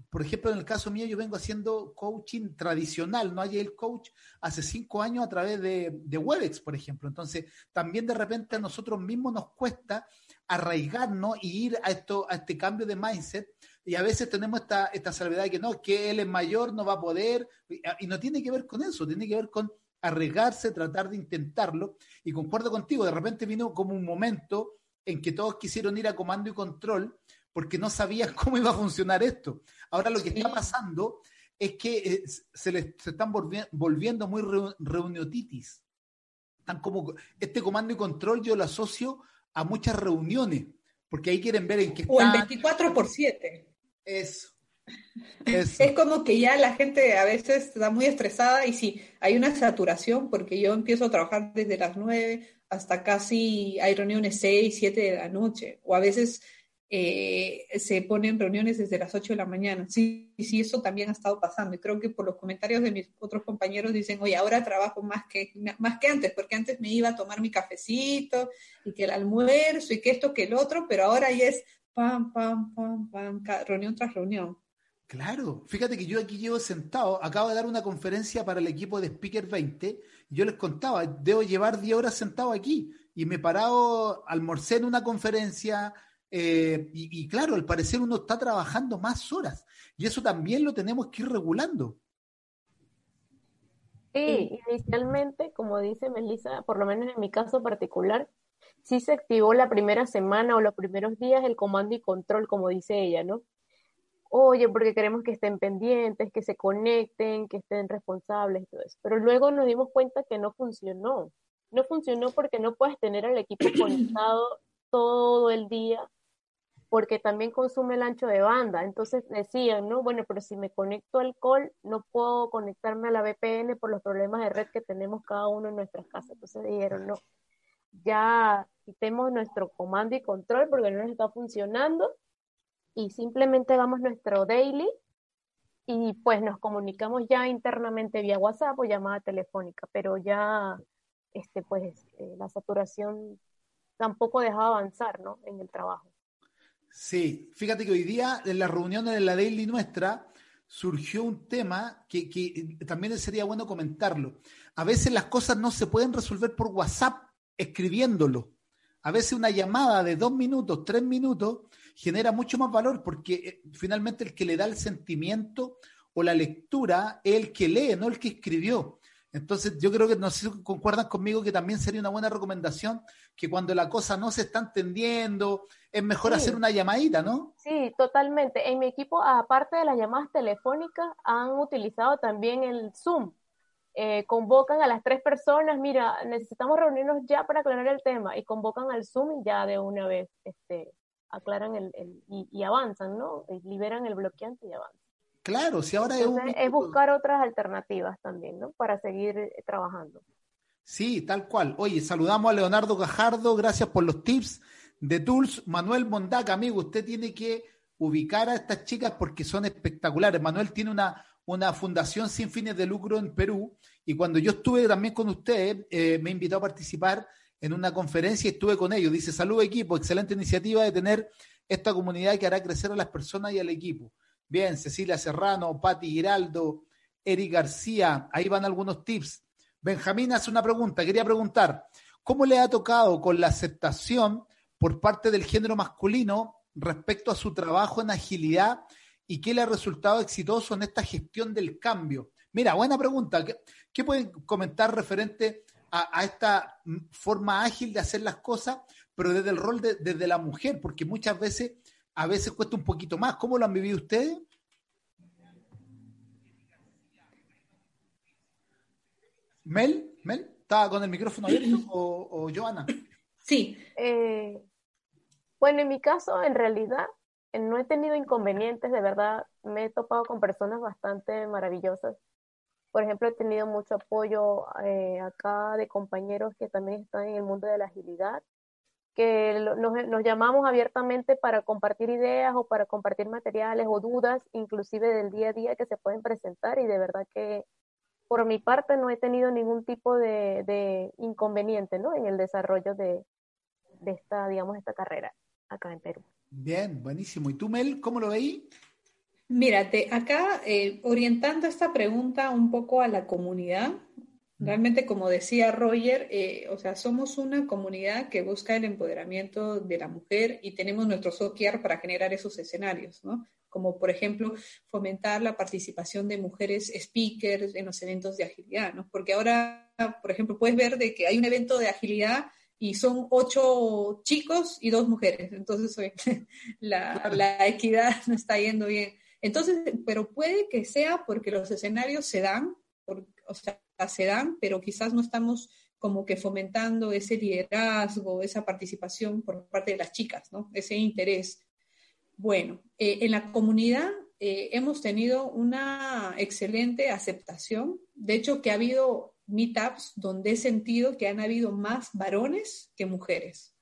Por ejemplo, en el caso mío, yo vengo haciendo coaching tradicional, no hay el coach hace cinco años a través de, de Webex, por ejemplo. Entonces, también de repente a nosotros mismos nos cuesta arraigarnos y ir a, esto, a este cambio de mindset. Y a veces tenemos esta, esta salvedad de que no, que él es mayor, no va a poder. Y no tiene que ver con eso, tiene que ver con arriesgarse, tratar de intentarlo. Y concuerdo contigo, de repente vino como un momento en que todos quisieron ir a comando y control porque no sabían cómo iba a funcionar esto. Ahora lo que está pasando es que eh, se, les, se están volviendo muy reuniotitis. Están como, este comando y control yo lo asocio a muchas reuniones, porque ahí quieren ver en qué O el 24 por 7. Eso. Es como que ya la gente a veces está muy estresada y sí, hay una saturación porque yo empiezo a trabajar desde las 9 hasta casi hay reuniones 6, 7 de la noche o a veces eh, se ponen reuniones desde las 8 de la mañana. Sí, sí, eso también ha estado pasando. Y creo que por los comentarios de mis otros compañeros dicen, oye, ahora trabajo más que, más que antes, porque antes me iba a tomar mi cafecito y que el almuerzo y que esto, que el otro, pero ahora ya es pam, pam, pam, pam, reunión tras reunión. Claro, fíjate que yo aquí llevo sentado, acabo de dar una conferencia para el equipo de Speaker 20, y yo les contaba, debo llevar 10 horas sentado aquí, y me he parado, almorcé en una conferencia, eh, y, claro, al parecer uno está trabajando más horas y eso también lo tenemos que ir regulando. Sí, inicialmente, como dice Melissa, por lo menos en mi caso particular, sí se activó la primera semana o los primeros días el comando y control, como dice ella, ¿no? Oye, porque queremos que estén pendientes, que se conecten, que estén responsables y todo eso. Pero luego nos dimos cuenta que no funcionó. No funcionó porque no puedes tener al equipo conectado todo el día porque también consume el ancho de banda. Entonces decían, ¿no? Bueno, pero si me conecto al call, no puedo conectarme a la VPN por los problemas de red que tenemos cada uno en nuestras casas. Entonces dijeron, no, ya quitemos nuestro comando y control porque no nos está funcionando y simplemente hagamos nuestro daily y pues nos comunicamos ya internamente vía WhatsApp o llamada telefónica, pero ya este pues eh, la saturación tampoco dejaba avanzar, ¿no? En el trabajo. Sí, fíjate que hoy día en la reunión de la Daily nuestra surgió un tema que, también sería bueno comentarlo. A veces las cosas no se pueden resolver por WhatsApp escribiéndolo. A veces una llamada de dos minutos, tres minutos, genera mucho más valor porque eh, finalmente el que le da el sentimiento o la lectura es el que lee, no el que escribió. Entonces, yo creo que no sé si concuerdan conmigo que también sería una buena recomendación que cuando la cosa no se está entendiendo, es mejor hacer una llamadita, ¿no? Sí, totalmente. En mi equipo, aparte de las llamadas telefónicas, han utilizado también el Zoom. Eh, convocan a las tres personas, mira, necesitamos reunirnos ya para aclarar el tema, y convocan al Zoom y ya de una vez este, aclaran el, y, y, avanzan, ¿no? liberan el bloqueante y avanzan. Claro, si ahora es, es buscar otras alternativas también, ¿no? Para seguir eh, trabajando. Sí, tal cual. Oye, saludamos a Leonardo Gajardo, gracias por los tips de Tools. Manuel Mondaca, amigo, usted tiene que ubicar a estas chicas porque son espectaculares. Manuel tiene una, una fundación sin fines de lucro en Perú y cuando yo estuve también con usted, eh, me invitó a participar en una conferencia y estuve con ellos. Dice, salud equipo, excelente iniciativa de tener esta comunidad que hará crecer a las personas y al equipo. Bien, Cecilia Serrano, Patti Giraldo, Eric García, ahí van algunos tips. Benjamín hace una pregunta, quería preguntar, ¿cómo le ha tocado con la aceptación por parte del género masculino respecto a su trabajo en agilidad y qué le ha resultado exitoso en esta gestión del cambio? Mira, buena pregunta. ¿Qué, pueden comentar referente a, esta forma ágil de hacer las cosas, pero desde el rol de, desde la mujer? Porque muchas veces a veces cuesta un poquito más. ¿Cómo lo han vivido ustedes? Mel, Mel, ¿estaba con el micrófono abierto o, Joana? Sí. Eh, bueno, en mi caso, en realidad, eh, no he tenido inconvenientes, de verdad, me he topado con personas bastante maravillosas. Por ejemplo, he tenido mucho apoyo eh, acá de compañeros que también están en el mundo de la agilidad que nos, llamamos abiertamente para compartir ideas o para compartir materiales o dudas, inclusive del día a día que se pueden presentar y de verdad que por mi parte no he tenido ningún tipo de, inconveniente ¿no? en el desarrollo de, esta, digamos, esta carrera acá en Perú. Bien, buenísimo. ¿Y tú, Mel, cómo lo veis? Mírate, acá eh, orientando esta pregunta un poco a la comunidad, Realmente, como decía Roger, eh, o sea, somos una comunidad que busca el empoderamiento de la mujer y tenemos nuestro software para generar esos escenarios, ¿no? Como, por ejemplo, fomentar la participación de mujeres speakers en los eventos de agilidad, ¿no? Porque ahora, por ejemplo, puedes ver de que hay un evento de agilidad y son ocho chicos y dos mujeres. Entonces, la, la equidad no está yendo bien. Entonces, pero puede que sea porque los escenarios se dan, por, o sea, se dan, pero quizás no estamos como que fomentando ese liderazgo, esa participación por parte de las chicas, ¿no? Ese interés. Bueno, eh, en la comunidad eh, hemos tenido una excelente aceptación. De hecho, que ha habido meetups donde he sentido que han habido más varones que mujeres.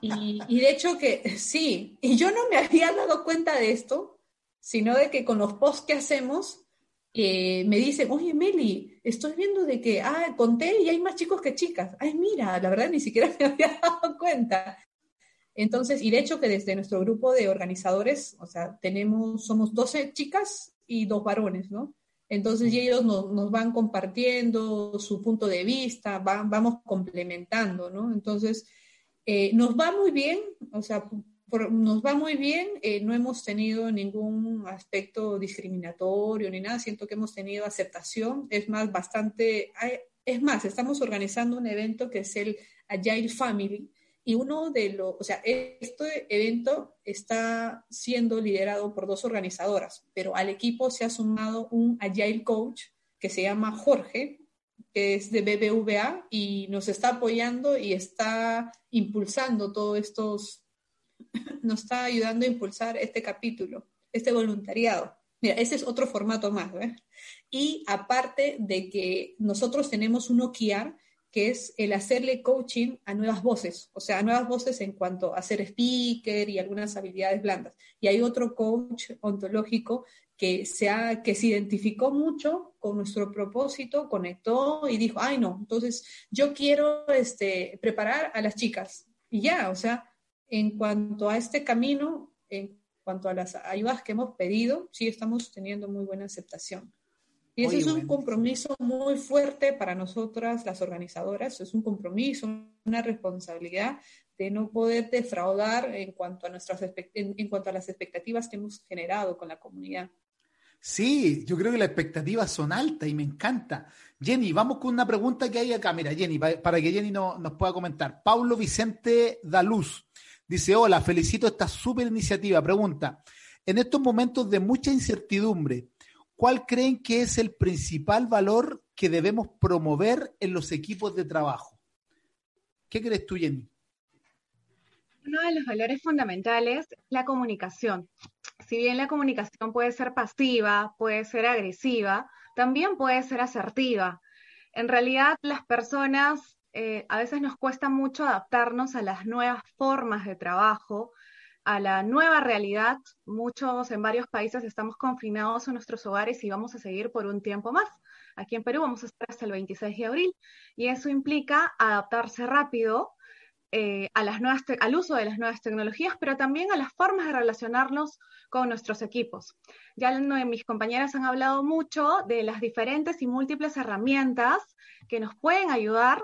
Y, y, de hecho que sí, y yo no me había dado cuenta de esto, sino de que con los posts que hacemos, eh, me dicen, oye Meli, estoy viendo de que, ah, conté y hay más chicos que chicas. Ay, mira, la verdad ni siquiera me había dado cuenta. Entonces, y de hecho que desde nuestro grupo de organizadores, o sea, tenemos, somos 12 chicas y dos varones, ¿no? Entonces, y ellos nos, van compartiendo su punto de vista, vamos complementando, ¿no? Entonces, eh, nos va muy bien, o sea, nos va muy bien, eh, no hemos tenido ningún aspecto discriminatorio ni nada, siento que hemos tenido aceptación, es más, bastante, es más, estamos organizando un evento que es el Agile Family y uno de los, o sea, este evento está siendo liderado por dos organizadoras, pero al equipo se ha sumado un Agile Coach que se llama Jorge, que es de BBVA y nos está apoyando y está impulsando todos estos nos está ayudando a impulsar este capítulo, este voluntariado. Mira, ese es otro formato más. ¿eh? Y aparte de que nosotros tenemos un OKR, que es el hacerle coaching a nuevas voces, o sea, a nuevas voces en cuanto a ser speaker y algunas habilidades blandas. Y hay otro coach ontológico que se, ha, que se identificó mucho con nuestro propósito, conectó y dijo, ay no, entonces yo quiero este, preparar a las chicas. Y ya, o sea, en cuanto a este camino, en cuanto a las ayudas que hemos pedido, sí estamos teniendo muy buena aceptación. Y eso es un compromiso muy fuerte para nosotras, las organizadoras, es un compromiso, una responsabilidad de no poder defraudar en cuanto a, nuestras, en, cuanto a las expectativas que hemos generado con la comunidad. Sí, yo creo que las expectativas son altas y me encanta. Jenny, vamos con una pregunta que hay acá. Mira, Jenny, para que Jenny nos pueda comentar. Paulo Vicente Daluz Dice, hola, felicito esta súper iniciativa. Pregunta, en estos momentos de mucha incertidumbre, ¿cuál creen que es el principal valor que debemos promover en los equipos de trabajo? ¿Qué crees tú, Jenny? Uno de los valores fundamentales es la comunicación. Si bien la comunicación puede ser pasiva, puede ser agresiva, también puede ser asertiva. En realidad, las personas eh, a veces nos cuesta mucho adaptarnos a las nuevas formas de trabajo, a la nueva realidad. Muchos en varios países estamos confinados en nuestros hogares y vamos a seguir por un tiempo más. Aquí en Perú vamos a estar hasta el 26 de abril y eso implica adaptarse rápido eh, a las nuevas al uso de las nuevas tecnologías, pero también a las formas de relacionarnos con nuestros equipos. Ya mis compañeras han hablado mucho de las diferentes y múltiples herramientas que nos pueden ayudar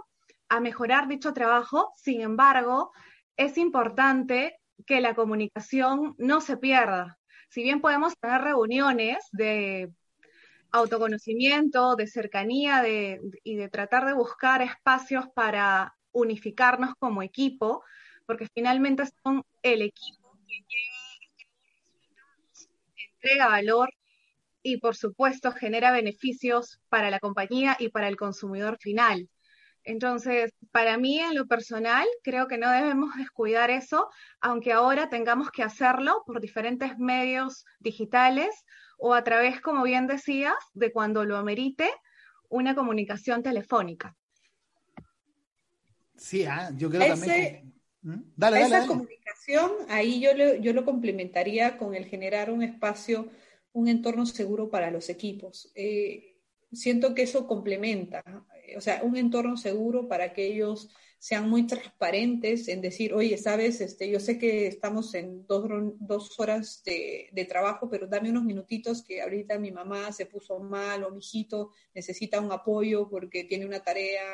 a mejorar dicho trabajo. Sin embargo, es importante que la comunicación no se pierda. Si bien podemos tener reuniones de autoconocimiento, de cercanía y de tratar de buscar espacios para unificarnos como equipo, porque finalmente son el equipo que entrega valor y por supuesto genera beneficios para la compañía y para el consumidor final. Entonces, para mí en lo personal, creo que no debemos descuidar eso, aunque ahora tengamos que hacerlo por diferentes medios digitales o a través, como bien decías, de cuando lo amerite, una comunicación telefónica. Sí, ah, yo creo también. ¿Mm? Dale, esa comunicación, ahí yo lo, yo lo complementaría con el generar un espacio, un entorno seguro para los equipos. Eh, siento que eso complementa o sea, un entorno seguro para que ellos sean muy transparentes en decir, oye, sabes, este, yo sé que estamos en dos, dos horas de, de, trabajo, pero dame unos minutitos que ahorita mi mamá se puso mal o mi hijito necesita un apoyo porque tiene una tarea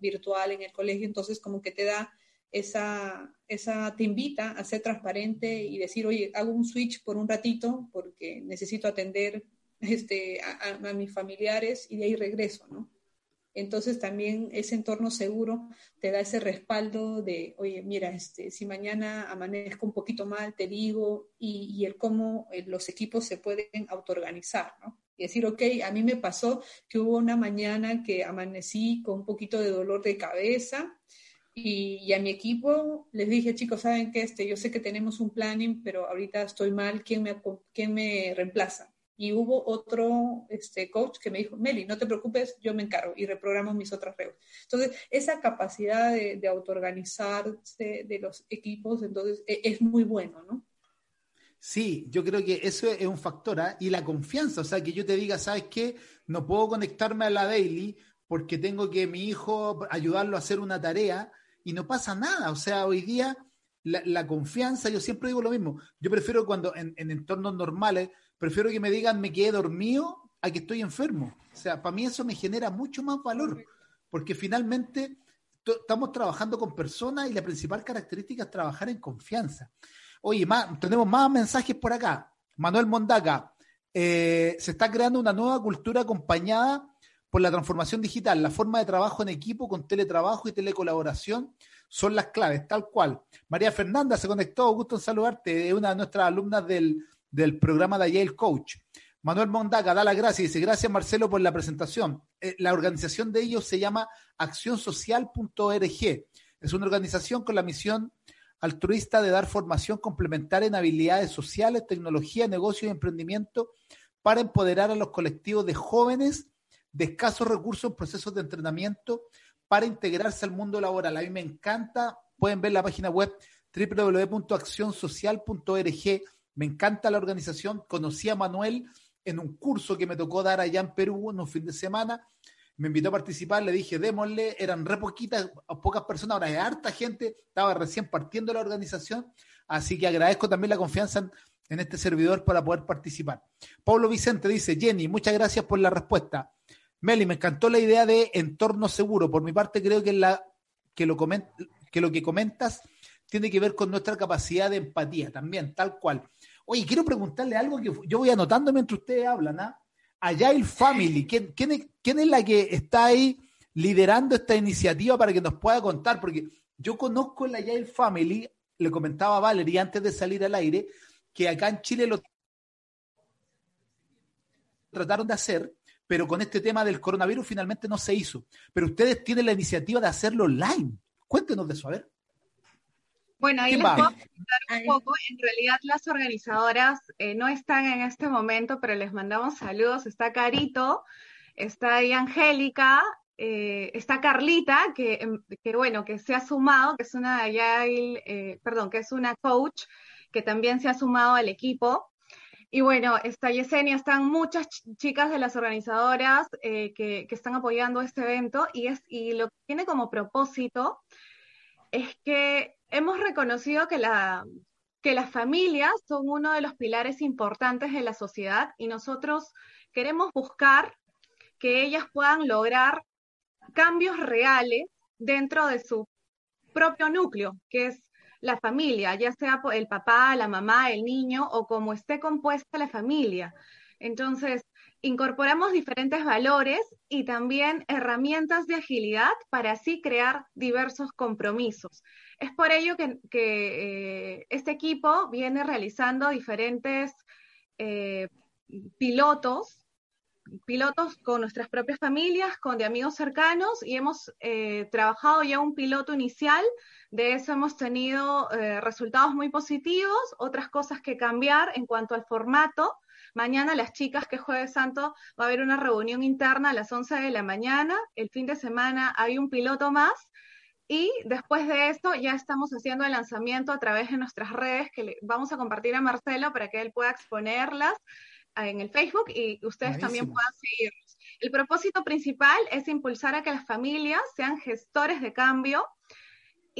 virtual en el colegio, entonces como que te da esa, esa, te invita a ser transparente y decir, oye, hago un switch por un ratito porque necesito atender este, a, a mis familiares y de ahí regreso, ¿no? Entonces también ese entorno seguro te da ese respaldo de, oye, mira, este, si mañana amanezco un poquito mal, te digo, y, el cómo eh, los equipos se pueden autoorganizar, ¿no? Y decir, ok, a mí me pasó que hubo una mañana que amanecí con un poquito de dolor de cabeza y, a mi equipo les dije, chicos, ¿saben qué? Este, yo sé que tenemos un planning, pero ahorita estoy mal, ¿quién me, quién me reemplaza? Y hubo otro este, coach que me dijo, Meli, no te preocupes, yo me encargo y reprogramo mis otras reglas. Entonces, esa capacidad de, autoorganizarse de los equipos, entonces, e, es muy bueno, ¿no? Sí, yo creo que eso es un factor, ¿ah? y la confianza, o sea, que yo te diga, ¿sabes qué? No puedo conectarme a la daily porque tengo que mi hijo ayudarlo a hacer una tarea y no pasa nada, o sea, hoy día la, confianza, yo siempre digo lo mismo, yo prefiero cuando en, entornos normales, prefiero que me digan me quedé dormido a que estoy enfermo, o sea, para mí eso me genera mucho más valor, porque finalmente estamos trabajando con personas y la principal característica es trabajar en confianza. Oye, más, tenemos más mensajes por acá. Manuel Mondaca, eh, se está creando una nueva cultura acompañada por la transformación digital. La forma de trabajo en equipo con teletrabajo y telecolaboración son las claves, tal cual. María Fernanda se conectó, gusto en saludarte, es una de nuestras alumnas del, programa de Yale Coach. Manuel Mondaca da las gracias y dice, gracias Marcelo por la presentación. Eh, la organización de ellos se llama accionsocial.org. Es una organización con la misión altruista de dar formación complementaria en habilidades sociales, tecnología, negocios y emprendimiento para empoderar a los colectivos de jóvenes de escasos recursos en procesos de entrenamiento para integrarse al mundo laboral. A mí me encanta, pueden ver la página web www.accionsocial.org. Me encanta la organización. Conocí a Manuel en un curso que me tocó dar allá en Perú en un fin de semana me invitó a participar, le dije, démosle, eran re poquitas, pocas personas, ahora hay harta gente, estaba recién partiendo la organización, así que agradezco también la confianza en, este servidor para poder participar. Pablo Vicente dice, Jenny, muchas gracias por la respuesta. Meli, me encantó la idea de entorno seguro. Por mi parte, creo que, la, que lo que comentas tiene que ver con nuestra capacidad de empatía también, tal cual. Oye, quiero preguntarle algo que yo voy anotando mientras ustedes hablan, ¿ah? Agile Family. ¿Quién, quién, es, ¿Quién es la que está ahí liderando esta iniciativa para que nos pueda contar? Porque yo conozco la Agile Family, le comentaba a Valerie antes de salir al aire, que acá en Chile lo trataron de hacer, pero con este tema del coronavirus finalmente no se hizo. Pero ustedes tienen la iniciativa de hacerlo online. Cuéntenos de eso, a ver. Bueno, ahí les puedo contar un poco. En realidad las organizadoras eh, no están en este momento, pero les mandamos saludos. Está Carito, está ahí Angélica, eh, está Carlita, em, que, bueno, que se ha sumado, que es una eh, perdón, que es una coach que también se ha sumado al equipo. Y bueno, está Yesenia, están muchas chicas de las organizadoras que, que, están apoyando este evento y, es, y lo que tiene como propósito es que hemos reconocido que, la, que las familias son uno de los pilares importantes de la sociedad y nosotros queremos buscar que ellas puedan lograr cambios reales dentro de su propio núcleo, que es la familia, ya sea el papá, la mamá, el niño o como esté compuesta la familia. Entonces, incorporamos diferentes valores y también herramientas de agilidad para así crear diversos compromisos. Es por ello que, eh, este equipo viene realizando diferentes eh, pilotos, pilotos con nuestras propias familias, con de amigos cercanos y hemos eh, trabajado ya un piloto inicial. De eso hemos tenido resultados muy positivos, otras cosas que cambiar en cuanto al formato. Mañana las chicas que Jueves Santo va a haber una reunión interna a las 11 de la mañana. El fin de semana hay un piloto más y después de esto ya estamos haciendo el lanzamiento a través de nuestras redes que le vamos a compartir a Marcelo para que él pueda exponerlas en el Facebook y ustedes también puedan seguirnos. El propósito principal es impulsar a que las familias sean gestores de cambio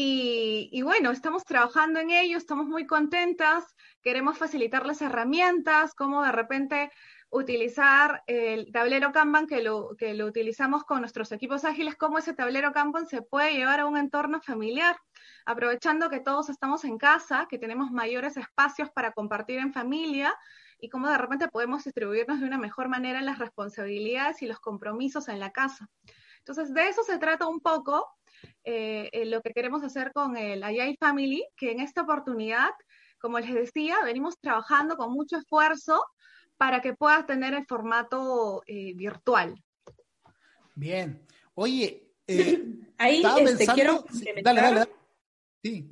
y, bueno, estamos trabajando en ello, estamos muy contentas, queremos facilitarles herramientas, como de repente utilizar el tablero Kanban que lo, que lo utilizamos con nuestros equipos ágiles, cómo ese tablero Kanban se puede llevar a un entorno familiar, aprovechando que todos estamos en casa, que tenemos mayores espacios para compartir en familia y cómo de repente podemos distribuirnos de una mejor manera las responsabilidades y los compromisos en la casa. Entonces, de eso se trata un poco eh, lo que queremos hacer con el Agile Family, que en esta oportunidad, como les decía, venimos trabajando con mucho esfuerzo para que puedas tener el formato eh, virtual. Bien. Oye, eh, ahí este, quiero dale, dale, Sí.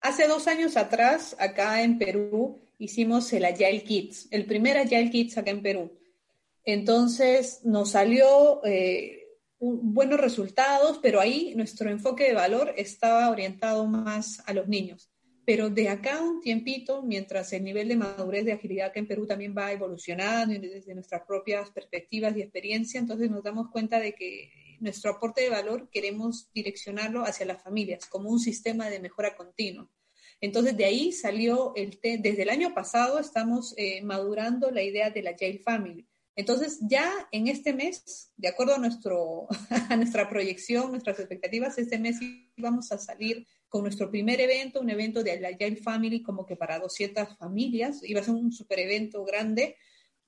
Hace dos años atrás, acá en Perú, hicimos el Agile Kids, el primer Agile Kids acá en Perú. Entonces nos salió eh, buenos resultados, pero ahí nuestro enfoque de valor estaba orientado más a los niños. Pero de acá un tiempito, mientras el nivel de madurez de agilidad acá en Perú también va evolucionando desde nuestras propias perspectivas y experiencia, entonces nos damos cuenta de que nuestro aporte de valor queremos direccionarlo hacia las familias como un sistema de mejora continua. Entonces, de ahí salió el desde el año pasado estamos eh, madurando la idea de la Jail Family. Entonces, ya en este mes, de acuerdo a, nuestro, a nuestra proyección, nuestras expectativas, este mes vamos a salir con nuestro primer evento, un evento de la Jail Family, como que para 200 familias. Iba a ser un super evento grande,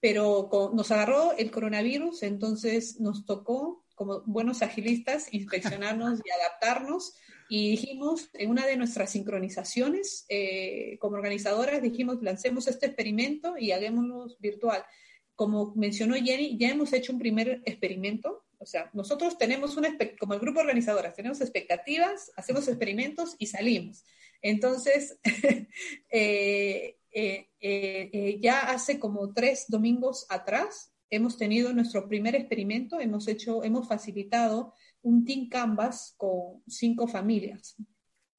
pero nos agarró el coronavirus, entonces nos tocó, como buenos agilistas, inspeccionarnos y adaptarnos y dijimos, en una de nuestras sincronizaciones eh, como organizadoras, dijimos, lancemos este experimento y hagámoslo virtual. Como mencionó Jenny, ya hemos hecho un primer experimento. O sea, nosotros tenemos un, como el grupo organizadoras, tenemos expectativas, hacemos experimentos y salimos. Entonces, eh, eh, ya hace como tres domingos atrás hemos tenido nuestro primer experimento, hemos hecho, hemos facilitado un Team Canvas con cinco familias.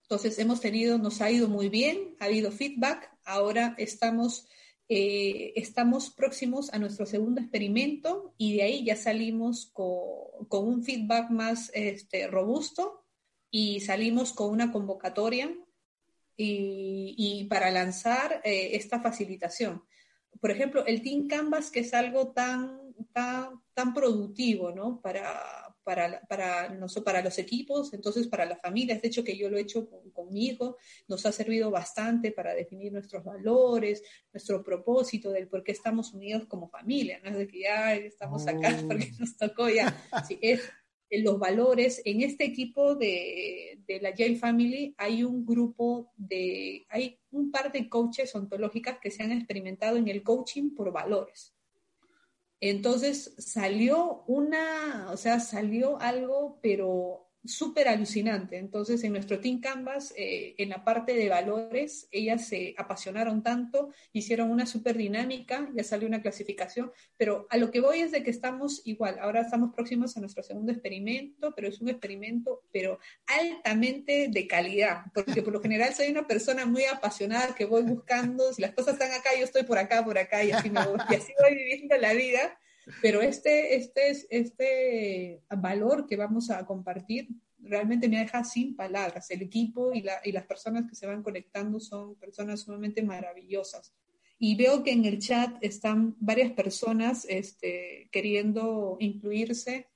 Entonces hemos tenido, nos ha ido muy bien, ha habido feedback, ahora estamos, eh, estamos próximos a nuestro segundo experimento y de ahí ya salimos con, con un feedback más este, robusto y salimos con una convocatoria y, y para lanzar eh, esta facilitación. Por ejemplo, el Team Canvas, que es algo tan, tan, tan productivo, ¿no? Para, para, para, para los equipos, entonces para las familias. De hecho, que yo lo he hecho con, con, mi hijo, nos ha servido bastante para definir nuestros valores, nuestro propósito del por qué estamos unidos como familia. No es de que ya estamos acá Oh. porque nos tocó ya. Sí, es en los valores. En este equipo de, de la Yale Family hay un grupo de, hay un par de coaches ontológicas que se han experimentado en el coaching por valores. Entonces salió una, o sea, salió algo, pero súper alucinante. Entonces, en nuestro Team Canvas, eh, en la parte de valores, ellas se apasionaron tanto, hicieron una súper dinámica, ya salió una clasificación, pero a lo que voy es de que estamos igual, ahora estamos próximos a nuestro segundo experimento, pero es un experimento, pero altamente de calidad, porque por lo general soy una persona muy apasionada que voy buscando, si las cosas están acá, yo estoy por acá, por acá, y así, me voy, y así voy viviendo la vida. Pero este, este, este valor que vamos a compartir realmente me deja sin palabras. El equipo y, la, y las personas que se van conectando son personas sumamente maravillosas. Y veo que en el chat están varias personas este, queriendo incluirse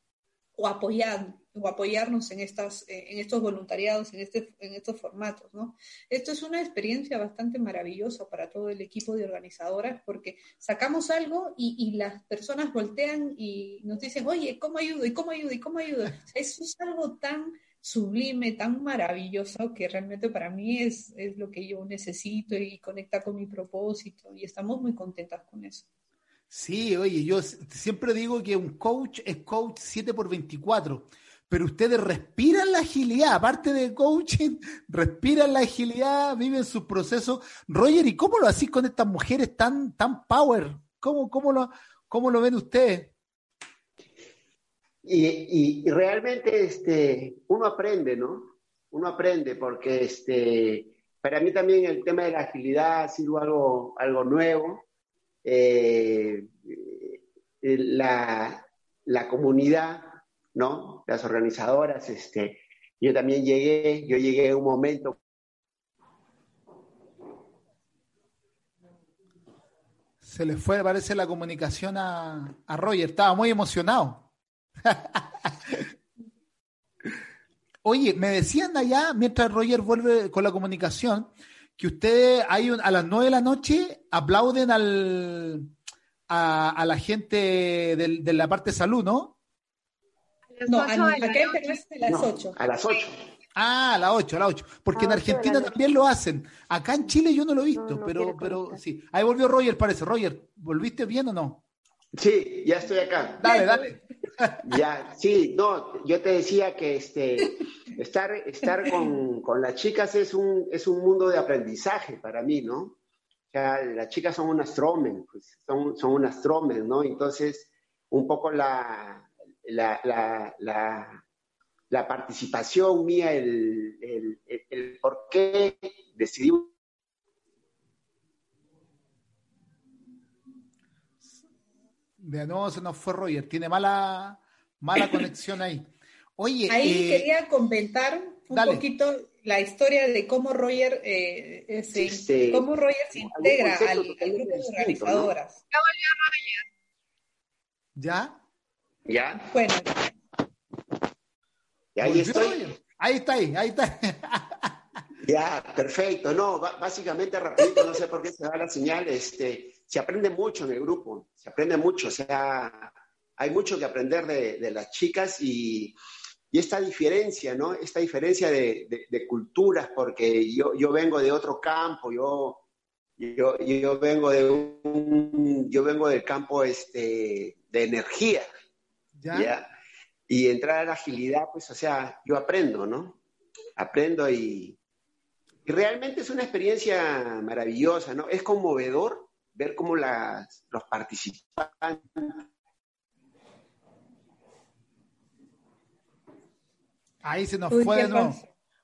o apoyar, o apoyarnos en, estas, en estos voluntariados, en, este, en estos formatos. ¿no? Esto es una experiencia bastante maravillosa para todo el equipo de organizadoras porque sacamos algo y, y las personas voltean y nos dicen, oye, ¿cómo ayudo? ¿Y cómo ayudo? ¿Y cómo ayudo? Eso es algo tan sublime, tan maravilloso, que realmente para mí es, es lo que yo necesito y conecta con mi propósito y estamos muy contentas con eso. Sí, oye, yo siempre digo que un coach es coach 7 por 24, pero ustedes respiran la agilidad, aparte de coaching, respiran la agilidad, viven sus procesos. Roger, ¿y cómo lo hacís con estas mujeres tan, tan power? ¿Cómo, cómo, lo, cómo lo ven ustedes? Y, y, realmente este, uno aprende, ¿no? Uno aprende porque este, para mí también el tema de la agilidad ha sido algo, algo nuevo. Eh, la, la, comunidad, ¿no? Las organizadoras, este, yo también llegué, yo llegué un momento. Se le fue, parece, la comunicación a, a Roger, estaba muy emocionado. Oye, me decían allá, mientras Roger vuelve con la comunicación, que ustedes hay un, a las nueve de la noche aplauden al, a, a la gente de, de, la parte salud, ¿no? No, a, acá en Perú es a las no, 8. A las 8. Ah, a las 8, a las 8. Porque ah, en Argentina también lo hacen. Acá en Chile yo no lo he visto, no, no pero, pero sí. Ahí volvió Roger, parece. Roger, ¿volviste bien o no? Sí, ya estoy acá. Dale, dale. Ya, sí, no, yo te decía que este, estar, estar con, con las chicas es un, es un mundo de aprendizaje para mí, ¿no? O sea, las chicas son unas tromen, pues, son, son unas tromen, ¿no? Entonces, un poco la, la, la, la, la participación mía, el, el, el, por qué decidí De nuevo se nos fue Roger, tiene mala, mala conexión ahí. Oye, ahí eh, quería comentar un poquito la historia de cómo Roger, eh, se, cómo Roger se integra al, grupo de organizadoras. Ya volvió Roger. ¿Ya? ¿Ya? Bueno. ¿Y ahí estoy? Ahí está, ahí, ahí está. ya, perfecto. No, básicamente rapidito, no sé por qué se da la señal, este, se aprende mucho en el grupo, se aprende mucho, o sea, hay mucho que aprender de, de las chicas y y esta diferencia, ¿no? Esta diferencia de, culturas, porque yo, yo vengo de otro campo, yo, yo, yo, vengo de un, yo vengo del campo este, de energía, ¿Ya? Y entrar a la agilidad, pues, o sea, yo aprendo, ¿no? Aprendo y, y realmente es una experiencia maravillosa, ¿no? Es conmovedor ver cómo las, los participantes Ahí se nos fue de nuevo.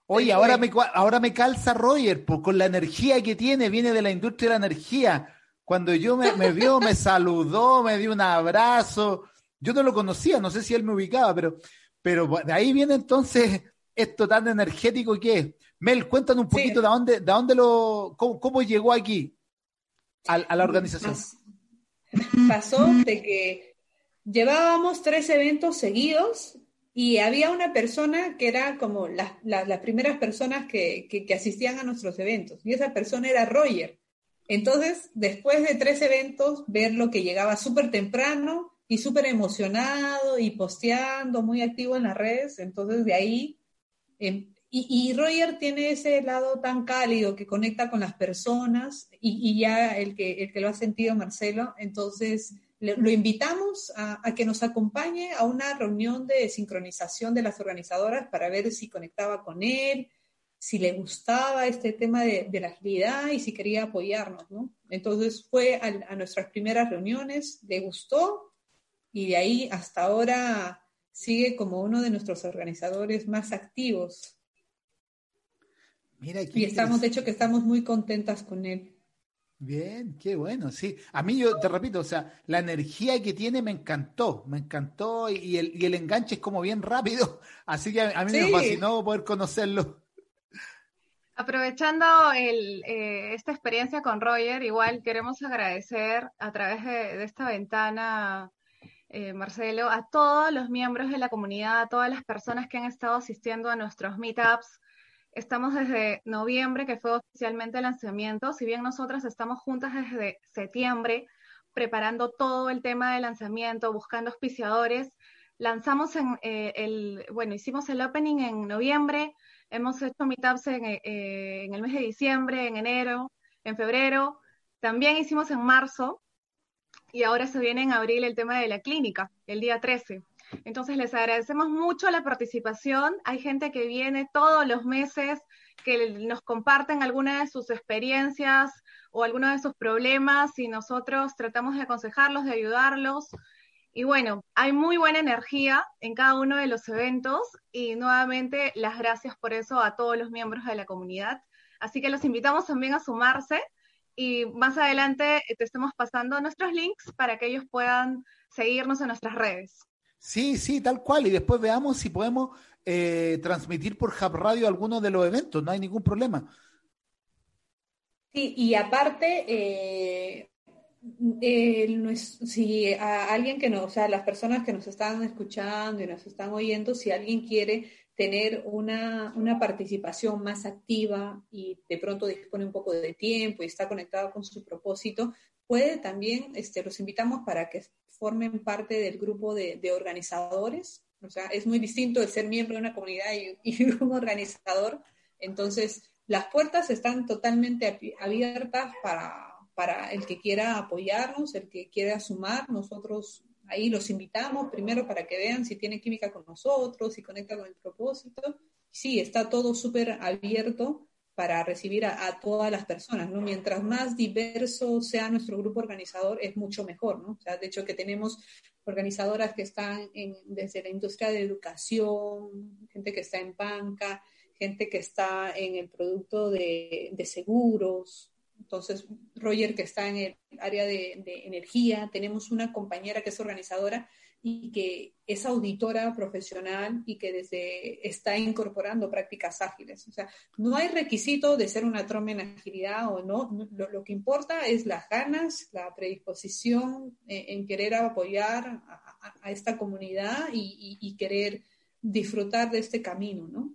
Oye, ahora me, ahora me calza Roger, pues, con la energía que tiene, viene de la industria de la energía. Cuando yo me, me vio, me saludó, me dio un abrazo. Yo no lo conocía, no sé si él me ubicaba, pero, pero de ahí viene entonces esto tan energético que es. Mel, cuéntanos un poquito de dónde, de dónde lo, cómo, llegó aquí a, a la organización. Pasó de que llevábamos tres eventos seguidos y había una persona que era como las, las, primeras personas que, que, asistían a nuestros eventos, y esa persona era Roger. Entonces, después de tres eventos, verlo que llegaba súper temprano y súper emocionado y posteando, muy activo en las redes, entonces de ahí, em, y, y, Roger tiene ese lado tan cálido que conecta con las personas y, y ya el que, el que lo ha sentido Marcelo, entonces lo invitamos a, que nos acompañe a una reunión de sincronización de las organizadoras para ver si conectaba con él, si le gustaba este tema de, la agilidad y si quería apoyarnos, ¿no? Entonces fue a, nuestras primeras reuniones, le gustó y de ahí hasta ahora sigue como uno de nuestros organizadores más activos. Mira, y estamos, de hecho, que estamos muy contentas con él. Bien, qué bueno, sí. A mí yo te repito, o sea, la energía que tiene me encantó, me encantó y el, y el enganche es como bien rápido, así que a, mí me fascinó poder conocerlo. Aprovechando el, eh, esta experiencia con Roger, igual queremos agradecer a través de, esta ventana, eh, Marcelo, a todos los miembros de la comunidad, a todas las personas que han estado asistiendo a nuestros meetups, Estamos desde noviembre, que fue oficialmente el lanzamiento, si bien nosotras estamos juntas desde septiembre, preparando todo el tema del lanzamiento, buscando auspiciadores. Lanzamos en eh, el, bueno, hicimos el opening en noviembre, hemos hecho meetups en, eh, en el mes de diciembre, en enero, en febrero, también hicimos en marzo, y ahora se viene en abril el tema de la clínica, el día 13. Entonces les agradecemos mucho la participación. Hay gente que viene todos los meses, que nos comparten algunas de sus experiencias o algunos de sus problemas y nosotros tratamos de aconsejarlos, de ayudarlos. Y bueno, hay muy buena energía en cada uno de los eventos y nuevamente las gracias por eso a todos los miembros de la comunidad. Así que los invitamos también a sumarse y más adelante te estemos pasando nuestros links para que ellos puedan seguirnos en nuestras redes. Sí, sí, tal cual. Y después veamos si podemos eh, transmitir por Hub Radio algunos de los eventos, no hay ningún problema. Sí, y aparte, eh, si a alguien que no, o sea, las personas que nos están escuchando y nos están oyendo, si alguien quiere tener una, una, participación más activa y de pronto dispone un poco de tiempo y está conectado con su propósito, puede también, este, los invitamos para que formen parte del grupo de, organizadores. O sea, es muy distinto el ser miembro de una comunidad y, un organizador. Entonces, las puertas están totalmente abiertas para, para el que quiera apoyarnos, el que quiera sumar. Nosotros ahí los invitamos primero para que vean si tiene química con nosotros, si conecta con el propósito. Sí, está todo súper abierto para recibir a, todas las personas, ¿no? Mientras más diverso sea nuestro grupo organizador, es mucho mejor, ¿no? O sea, de hecho que tenemos organizadoras que están desde la industria de educación, gente que está en banca, gente que está en el producto de, seguros, entonces Roger que está en el área de, energía, tenemos una compañera que es organizadora y que es auditora profesional y que desde está incorporando prácticas ágiles. O sea, no hay requisito de ser una troma en agilidad o no. Lo, que importa es las ganas, la predisposición eh, en, querer apoyar a, esta comunidad y, querer disfrutar de este camino, ¿no?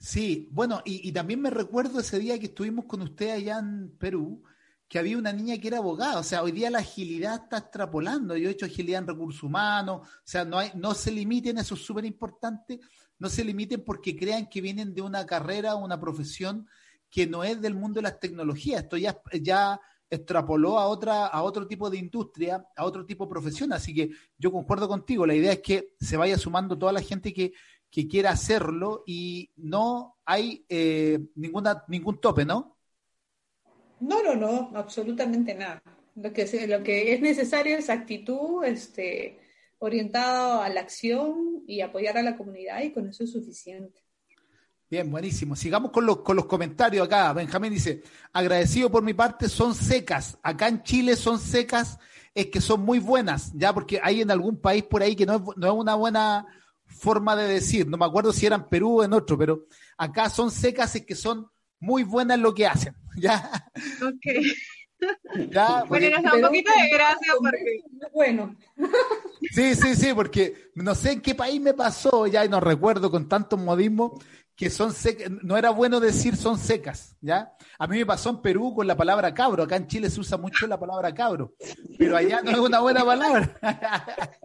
Sí, bueno, y, y, también me recuerdo ese día que estuvimos con usted allá en Perú, que había una niña que era abogada. O sea, hoy día la agilidad está extrapolando. Yo he hecho agilidad en recursos humanos. O sea, no, hay, no se limiten, eso es súper importante, no se limiten porque crean que vienen de una carrera o una profesión que no es del mundo de las tecnologías. Esto ya, ya extrapoló a, otra, a otro tipo de industria, a otro tipo de profesión. Así que yo concuerdo contigo. La idea es que se vaya sumando toda la gente que, que quiera hacerlo y no hay eh, ninguna, ningún tope, ¿no? No, no, no, absolutamente nada. Lo que, lo que es necesario es actitud este, orientada a la acción y apoyar a la comunidad y con eso es suficiente. Bien, buenísimo. Sigamos con los, con los comentarios acá. Benjamín dice, agradecido por mi parte, son secas. Acá en Chile son secas, es que son muy buenas, ya porque hay en algún país por ahí que no es, no es una buena forma de decir. No me acuerdo si eran Perú o en otro, pero acá son secas, es que son muy buenas en lo que hacen. ¿ya? Ok. Ya, bueno, nos da un poquito de gracia porque. Bueno. Sí, sí, sí, porque no sé en qué país me pasó, ya y no recuerdo con tanto modismo, que son secas, no era bueno decir son secas, ¿ya? A mí me pasó en Perú con la palabra cabro, acá en Chile se usa mucho la palabra cabro, pero allá no es una buena palabra.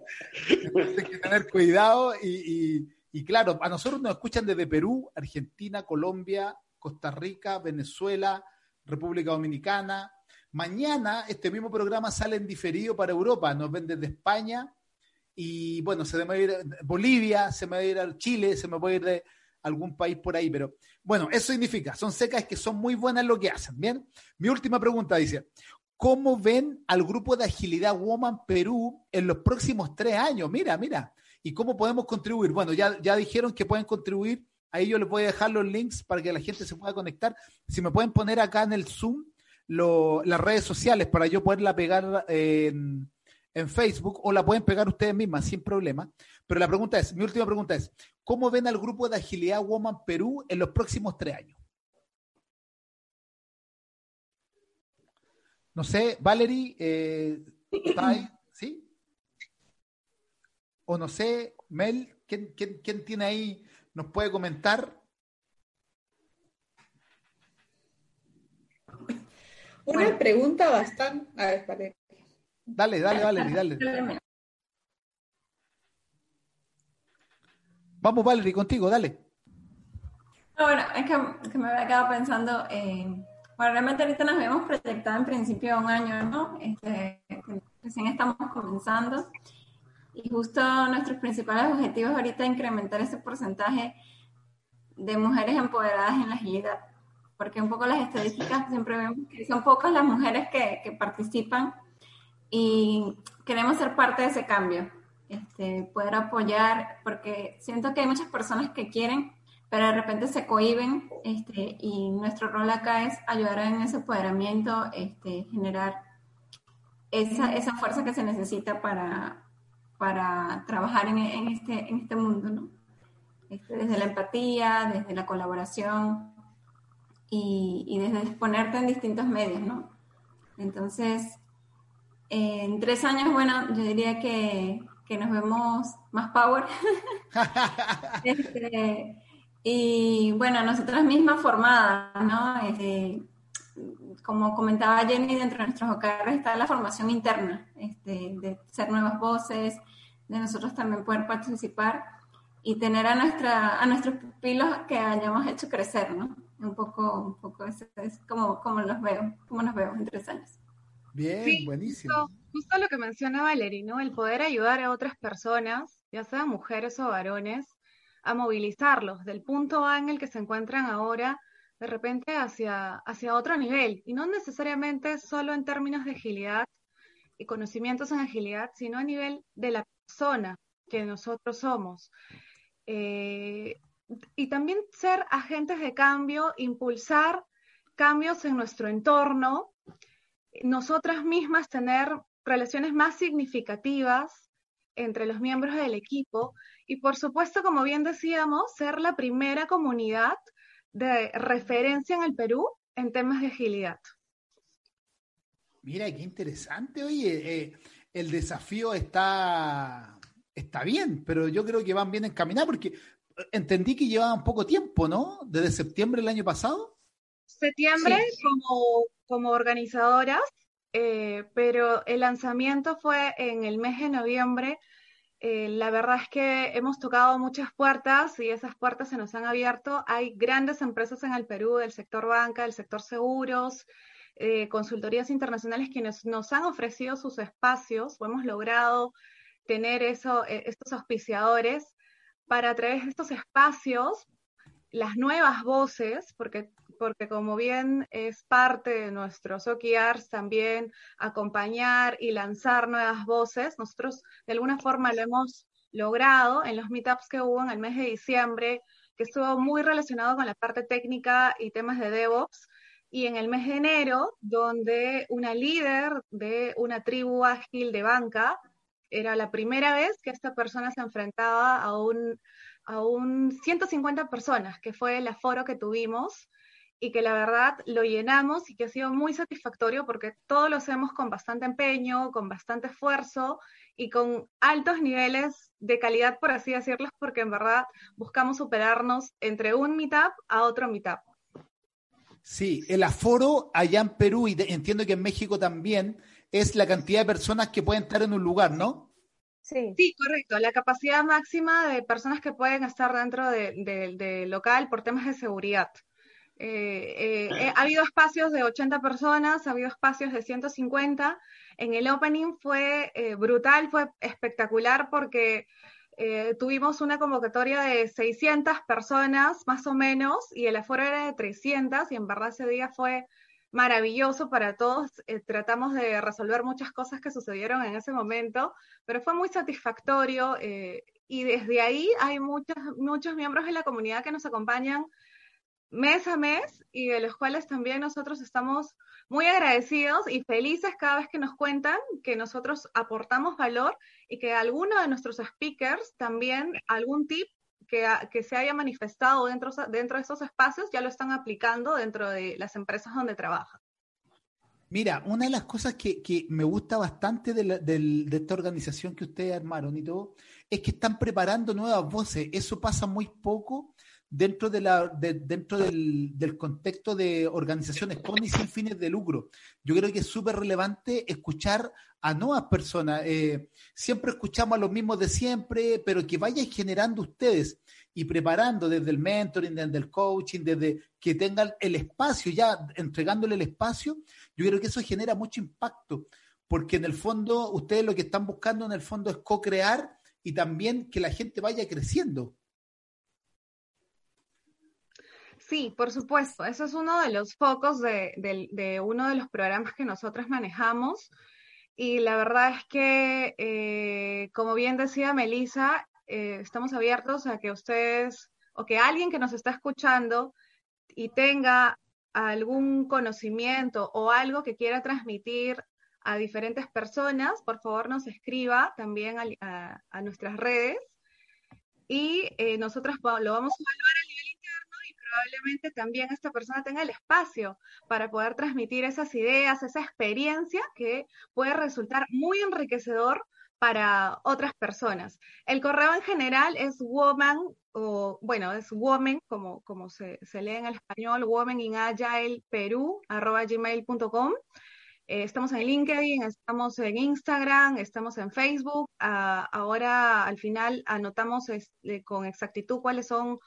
hay que tener cuidado y, y, claro, a nosotros nos escuchan desde Perú, Argentina, Colombia, Costa Rica, Venezuela, República Dominicana. Mañana este mismo programa sale en diferido para Europa, nos ven desde España y bueno, se me va a ir Bolivia, se me va a ir a Chile, se me puede ir de algún país por ahí, pero bueno, eso significa, son secas que son muy buenas en lo que hacen, ¿bien? Mi última pregunta dice, ¿cómo ven al grupo de agilidad Woman Perú en los próximos tres años? Mira, mira, ¿y cómo podemos contribuir? Bueno, ya, ya dijeron que pueden contribuir Ahí yo les voy a dejar los links para que la gente se pueda conectar. Si me pueden poner acá en el Zoom las redes sociales para yo poderla pegar en, Facebook o la pueden pegar ustedes mismas sin problema. Pero la pregunta es, mi última pregunta es, ¿cómo ven al grupo de agilidad Woman Perú en los próximos tres años? No sé, Valerie, eh, ¿sí? O no sé, Mel, ¿quién, quién tiene ahí ¿Nos puede comentar? Una pregunta bastante. A ver, vale. Dale, dale, dale, dale. Vamos, Valerie, contigo, dale. bueno, es que, me había quedado pensando, eh, bueno, realmente ahorita nos habíamos proyectado en principio un año, ¿no? Este, recién estamos comenzando. Y justo nuestros principales objetivos ahorita es incrementar ese porcentaje de mujeres empoderadas en la agilidad, porque un poco las estadísticas siempre vemos que son pocas las mujeres que participan y queremos ser parte de ese cambio, este, poder apoyar, porque siento que hay muchas personas que quieren, pero de repente se cohiben este, y nuestro rol acá es ayudar en ese empoderamiento, este, generar esa, esa fuerza que se necesita para, para trabajar en, este, en este mundo, ¿no? Este, desde la empatía, desde la colaboración y, desde exponerte en distintos medios, ¿no? Entonces, en tres años, bueno, yo diría que, nos vemos más power. Este, y bueno, nosotras mismas formadas, ¿no? Este, como comentaba Jenny, dentro de nuestros hogares está la formación interna, este, de ser nuevas voces, de nosotros también poder participar y tener a, nuestra, a nuestros pupilos que hayamos hecho crecer, ¿no? Un poco, un poco eso es como, como los veo, como nos veo en tres años. Bien, buenísimo. Justo, lo que menciona Valerie, ¿no? El poder ayudar a otras personas, ya sean mujeres o varones, a movilizarlos del punto A en el que se encuentran ahora de repente hacia, hacia otro nivel, y no necesariamente solo en términos de agilidad y conocimientos en agilidad, sino a nivel de la persona que nosotros somos. Eh, y también ser agentes de cambio, impulsar cambios en nuestro entorno, nosotras mismas tener relaciones más significativas entre los miembros del equipo y por supuesto, como bien decíamos, ser la primera comunidad de referencia en el Perú en temas de agilidad. Mira, qué interesante. Oye, eh, el desafío está, está bien, pero yo creo que van bien encaminados porque entendí que llevaban poco tiempo, ¿no? Desde septiembre del año pasado. Septiembre como, como organizadoras, eh, pero el lanzamiento fue en el mes de noviembre. Eh, la verdad es que hemos tocado muchas puertas y esas puertas se nos han abierto. Hay grandes empresas en el Perú del sector banca, del sector seguros, eh, consultorías internacionales quienes nos han ofrecido sus espacios o hemos logrado tener eso, estos auspiciadores para a través de estos espacios, las nuevas voces, porque, porque como bien es parte de nuestros OKRs también acompañar y lanzar nuevas voces, nosotros de alguna forma lo hemos logrado en los meetups que hubo en el mes de diciembre, que estuvo muy relacionado con la parte técnica y temas de DevOps, y en el mes de enero, donde una líder de una tribu ágil de banca era la primera vez que esta persona se enfrentaba a un, a un 150 personas, que fue el aforo que tuvimos y que la verdad lo llenamos y que ha sido muy satisfactorio porque todos lo hacemos con bastante empeño, con bastante esfuerzo y con altos niveles de calidad, por así decirlo, porque en verdad buscamos superarnos entre un meetup a otro meetup. Sí, el aforo allá en Perú y entiendo que en México también es la cantidad de personas que pueden estar en un lugar, ¿no? Sí. sí, correcto. La capacidad máxima de personas que pueden estar dentro del local por temas de seguridad. Eh, eh, eh, ha habido espacios de 80 personas, ha habido espacios de 150. En el opening fue brutal, fue espectacular porque tuvimos una convocatoria de 600 personas más o menos y el aforo era de 300 y en verdad ese día fue maravilloso para todos. Eh, tratamos de resolver muchas cosas que sucedieron en ese momento, pero fue muy satisfactorio eh, y desde ahí hay muchos, muchos miembros de la comunidad que nos acompañan mes a mes y de los cuales también nosotros estamos muy agradecidos y felices cada vez que nos cuentan que nosotros aportamos valor y que alguno de nuestros speakers también algún tip que, se haya manifestado dentro, dentro de esos espacios ya lo están aplicando dentro de las empresas donde trabajan. Mira, una de las cosas que, me gusta bastante de, de, esta organización que ustedes armaron y todo, es que están preparando nuevas voces. Eso pasa muy poco dentro, de la, dentro del, contexto de organizaciones con y sin fines de lucro. Yo creo que es súper relevante escuchar a nuevas personas. Eh, siempre escuchamos a los mismos de siempre, pero que vayan generando ustedes y preparando desde el mentoring, desde el coaching, desde que tengan el espacio, ya entregándole el espacio, yo creo que eso genera mucho impacto, porque en el fondo ustedes lo que están buscando en el fondo es co-crear y también que la gente vaya creciendo. Sí, por supuesto. Eso es uno de los focos de, uno de los programas que nosotros manejamos. Y la verdad es que, eh, como bien decía Melissa, eh, estamos abiertos a que ustedes o que alguien que nos está escuchando y tenga algún conocimiento o algo que quiera transmitir a diferentes personas, por favor nos escriba también a, nuestras redes y eh, nosotros lo vamos a evaluar a probablemente también esta persona tenga el espacio para poder transmitir esas ideas, esa experiencia que puede resultar muy enriquecedor para otras personas. El correo en general es woman, o bueno, es woman, como, como se, lee en español, woman in agile perú, arroba gmail.com. Eh, estamos en LinkedIn, estamos en Instagram, estamos en Facebook. Ah, ahora al final anotamos este, con exactitud cuáles son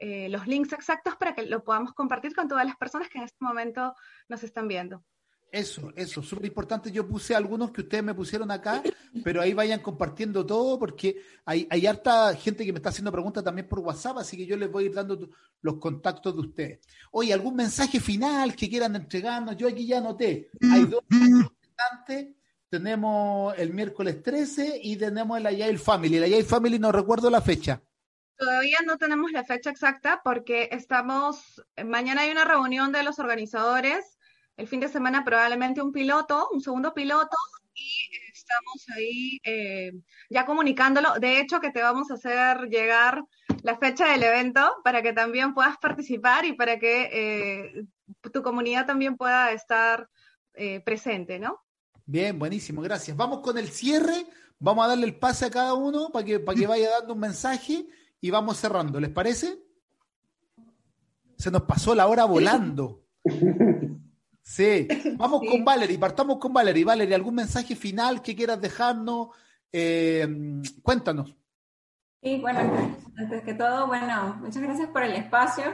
eh, los links exactos para que lo podamos compartir con todas las personas que en este momento nos están viendo. Eso, eso, súper importante. Yo puse algunos que ustedes me pusieron acá, pero ahí vayan compartiendo todo porque hay, hay harta gente que me está haciendo preguntas también por WhatsApp, así que yo les voy a ir dando los contactos de ustedes. Oye, ¿algún mensaje final que quieran entregarnos? Yo aquí ya anoté. Hay dos importantes. Tenemos el miércoles 13 y tenemos el Agile Family. El Agile Family no recuerdo la fecha. Todavía no tenemos la fecha exacta porque estamos, mañana hay una reunión de los organizadores el fin de semana probablemente un piloto, un segundo piloto, y estamos ahí eh, ya comunicándolo. De hecho, que te vamos a hacer llegar la fecha del evento para que también puedas participar y para que eh, tu comunidad también pueda estar eh, presente, ¿no? Bien, buenísimo, gracias. Vamos con el cierre, vamos a darle el pase a cada uno para que, para que vaya dando un mensaje y vamos cerrando, ¿les parece? Se nos pasó la hora volando. Sí, vamos con Valerie, partamos con Valerie. Valerie, ¿algún mensaje final que quieras dejarnos? Eh, cuéntanos. Sí, bueno, antes que todo, bueno, muchas gracias por el espacio.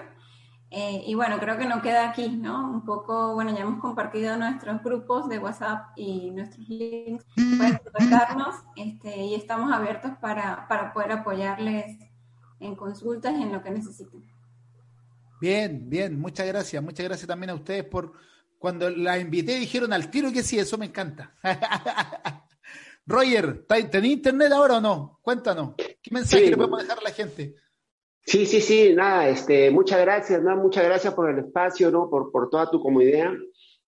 Eh, y bueno, creo que no queda aquí, ¿no? Un poco, bueno, ya hemos compartido nuestros grupos de WhatsApp y nuestros links. Pueden contactarnos este, y estamos abiertos para, para poder apoyarles en consultas y en lo que necesiten. Bien, bien, muchas gracias. Muchas gracias también a ustedes por, cuando la invité dijeron al tiro que sí, eso me encanta. Roger, ¿tenés internet ahora o no? Cuéntanos. ¿Qué mensaje le podemos dejar a la gente? Sí, sí, sí, nada, este, muchas gracias, ¿no? muchas gracias por el espacio, ¿no? Por, por toda tu comunidad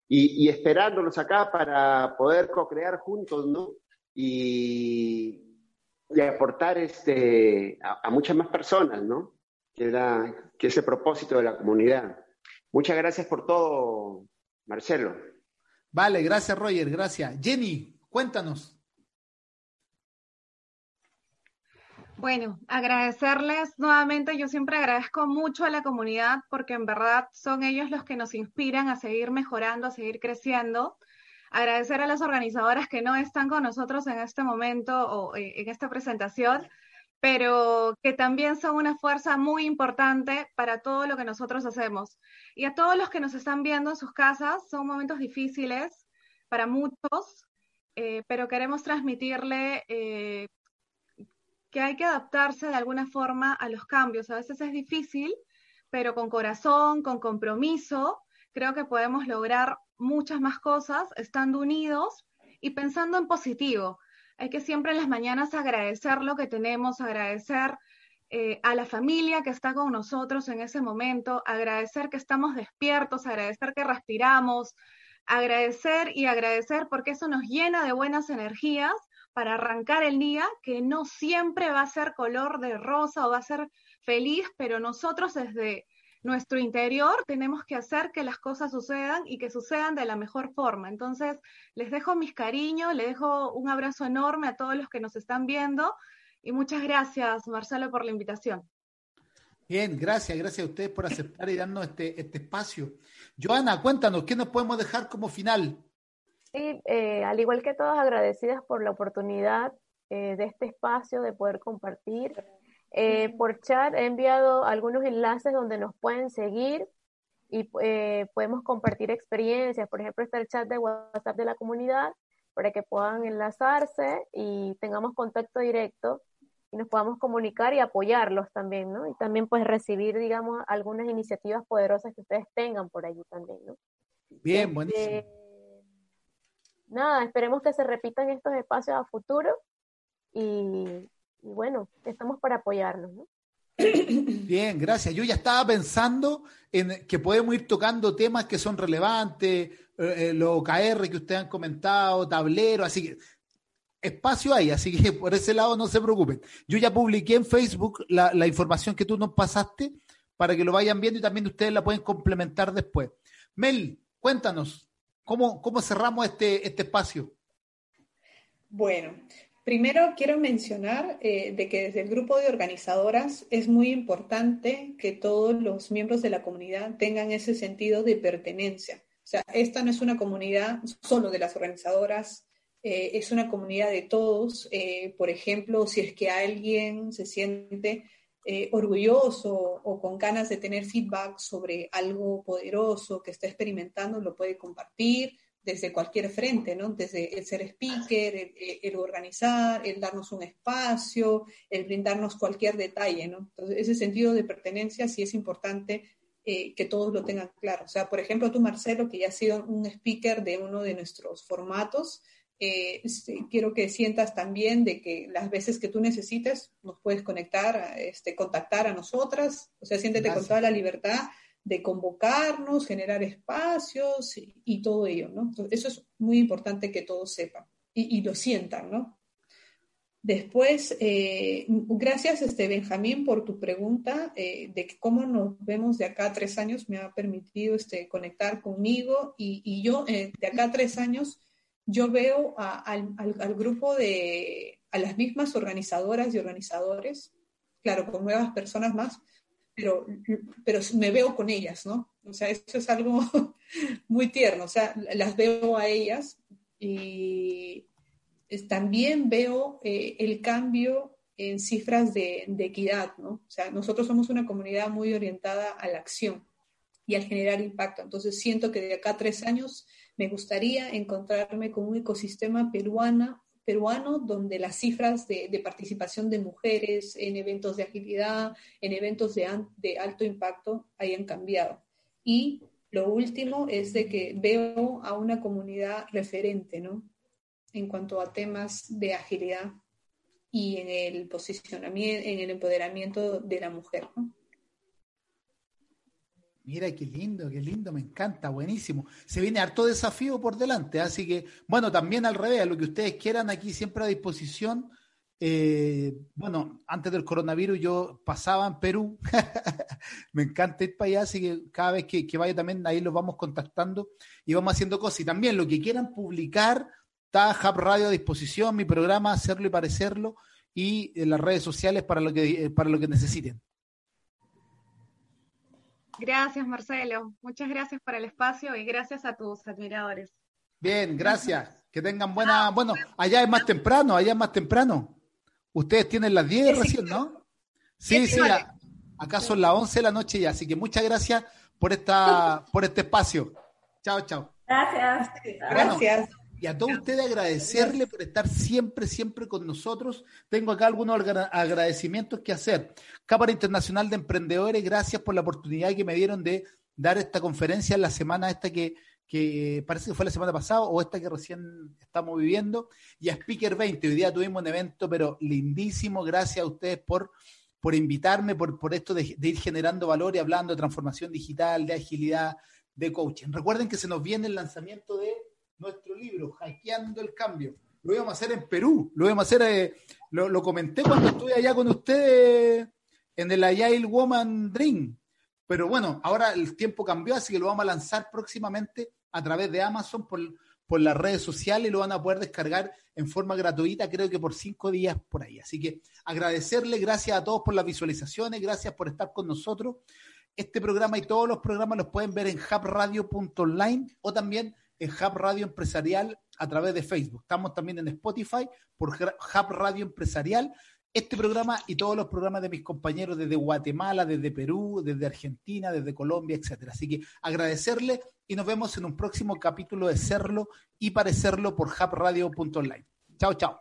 y, y esperándonos acá para poder co-crear juntos, ¿no? Y, y aportar este, a, a, muchas más personas, ¿no? Que, era, que es el propósito de la comunidad. Muchas gracias por todo, Marcelo. Vale, gracias Roger, gracias. Jenny, cuéntanos. Bueno, agradecerles nuevamente. Yo siempre agradezco mucho a la comunidad porque en verdad son ellos los que nos inspiran a seguir mejorando, a seguir creciendo. Agradecer a las organizadoras que no están con nosotros en este momento o eh, en esta presentación, pero que también son una fuerza muy importante para todo lo que nosotros hacemos. Y a todos los que nos están viendo en sus casas, son momentos difíciles para muchos, eh, pero queremos transmitirle eh, que hay que adaptarse de alguna forma a los cambios. A veces es difícil, pero con corazón, con compromiso, creo que podemos lograr muchas más cosas estando unidos y pensando en positivo. Hay que siempre en las mañanas agradecer lo que tenemos, agradecer eh, a la familia que está con nosotros en ese momento, agradecer que estamos despiertos, agradecer que respiramos, agradecer y agradecer porque eso nos llena de buenas energías para arrancar el día, que no siempre va a ser color de rosa o va a ser feliz, pero nosotros desde nuestro interior tenemos que hacer que las cosas sucedan y que sucedan de la mejor forma. Entonces, les dejo mis cariños, les dejo un abrazo enorme a todos los que nos están viendo y muchas gracias, Marcelo, por la invitación. Bien, gracias, gracias a ustedes por aceptar y darnos este, este espacio. Joana, cuéntanos, ¿qué nos podemos dejar como final? Sí, eh, al igual que todos, agradecidas por la oportunidad eh, de este espacio, de poder compartir eh, por chat he enviado algunos enlaces donde nos pueden seguir y eh, podemos compartir experiencias. Por ejemplo, está el chat de WhatsApp de la comunidad para que puedan enlazarse y tengamos contacto directo y nos podamos comunicar y apoyarlos también, ¿no? Y también pues recibir, digamos, algunas iniciativas poderosas que ustedes tengan por allí también, ¿no? Bien, este, buenísimo. Nada, esperemos que se repitan estos espacios a futuro y y bueno, estamos para apoyarnos, ¿no? Bien, gracias. Yo ya estaba pensando en que podemos ir tocando temas que son relevantes, eh, eh, los OKR que ustedes han comentado, tablero, así que espacio hay, así que por ese lado no se preocupen. Yo ya publiqué en Facebook la, la información que tú nos pasaste para que lo vayan viendo y también ustedes la pueden complementar después. Mel, cuéntanos, ¿cómo, cómo cerramos este, este espacio? Bueno, Primero quiero mencionar eh, de que desde el grupo de organizadoras es muy importante que todos los miembros de la comunidad tengan ese sentido de pertenencia. O sea, esta no es una comunidad solo de las organizadoras, eh, es una comunidad de todos. Eh, por ejemplo, si es que alguien se siente orgulloso o con ganas de tener feedback sobre algo poderoso que está experimentando, lo puede compartir desde cualquier frente, ¿no? Desde el ser speaker, el, organizar, el darnos un espacio, el brindarnos cualquier detalle, ¿no? Entonces, ese sentido de pertenencia sí es importante eh, que todos lo tengan claro. O sea, por ejemplo, tú, Marcelo, que ya has sido un speaker de uno de nuestros formatos, eh, este, quiero que sientas también de que las veces que tú necesites nos puedes conectar, este, contactar a nosotras, o sea, siéntete con toda la libertad de convocarnos, generar espacios y, todo ello, ¿no? eso es muy importante que todos sepan y, lo sientan, ¿no? Después, eh, gracias, este, Benjamín, por tu pregunta eh, de cómo nos vemos de acá a tres años. Me ha permitido este, conectar conmigo y, yo de acá a tres años yo veo al, grupo de, a las mismas organizadoras y organizadores, claro, con nuevas personas más, pero, pero me veo con ellas, ¿no? O sea, eso es algo muy tierno, o sea, las veo a ellas y también veo eh, el cambio en cifras de, de, equidad, ¿no? O sea, nosotros somos una comunidad muy orientada a la acción y al generar impacto. Entonces, siento que de acá a tres años me gustaría encontrarme con un ecosistema peruana, peruano donde las cifras de, participación de mujeres en eventos de agilidad, en eventos de, alto impacto hayan cambiado. Y lo último es de que veo a una comunidad referente, ¿no? En cuanto a temas de agilidad y en el posicionamiento, en el empoderamiento de la mujer. Mira, qué lindo, qué lindo, me encanta, buenísimo. Se viene harto desafío por delante, así que, bueno, también al revés, lo que ustedes quieran, aquí siempre a disposición. Eh, bueno, antes del coronavirus yo pasaba en Perú, me encanta ir para allá, así que cada vez que, que, vaya también ahí los vamos contactando y vamos haciendo cosas. Y también lo que quieran publicar, está Hub Radio a disposición, mi programa, hacerlo y parecerlo, y en las redes sociales para lo que, para lo que necesiten. Gracias, Marcelo. Muchas gracias por el espacio y gracias a tus admiradores. Bien, gracias. Que tengan buena. Bueno, allá es más temprano, allá es más temprano. Ustedes tienen las 10 recién, ¿no? Sí, sí, acá son las 11 de la noche ya, así que muchas gracias por esta por este espacio. Chao, chao. Gracias. gracias y a todos ustedes agradecerle por estar siempre, siempre con nosotros. Tengo acá algunos agradecimientos que hacer. Cámara Internacional de Emprendedores, gracias por la oportunidad que me dieron de dar esta conferencia en la semana esta que, que parece que fue la semana pasada o esta que recién estamos viviendo. Y a Speaker 20, hoy día tuvimos un evento, pero lindísimo. Gracias a ustedes por, por invitarme, por, por esto de, de ir generando valor y hablando de transformación digital, de agilidad, de coaching. Recuerden que se nos viene el lanzamiento de nuestro libro, Hackeando el Cambio. Lo íbamos a hacer en Perú, lo íbamos a hacer, eh, lo, comenté cuando estuve allá con ustedes en el Agile Woman Dream. Pero bueno, ahora el tiempo cambió, así que lo vamos a lanzar próximamente a través de Amazon por, por las redes sociales y lo van a poder descargar en forma gratuita, creo que por cinco días por ahí. Así que agradecerle, gracias a todos por las visualizaciones, gracias por estar con nosotros. Este programa y todos los programas los pueden ver en hubradio.online o también en Hub Radio Empresarial a través de Facebook. Estamos también en Spotify por Hub Radio Empresarial. Este programa y todos los programas de mis compañeros desde Guatemala, desde Perú, desde Argentina, desde Colombia, etcétera. Así que agradecerle y nos vemos en un próximo capítulo de Serlo y Parecerlo por hubradio.online. Chao, chao.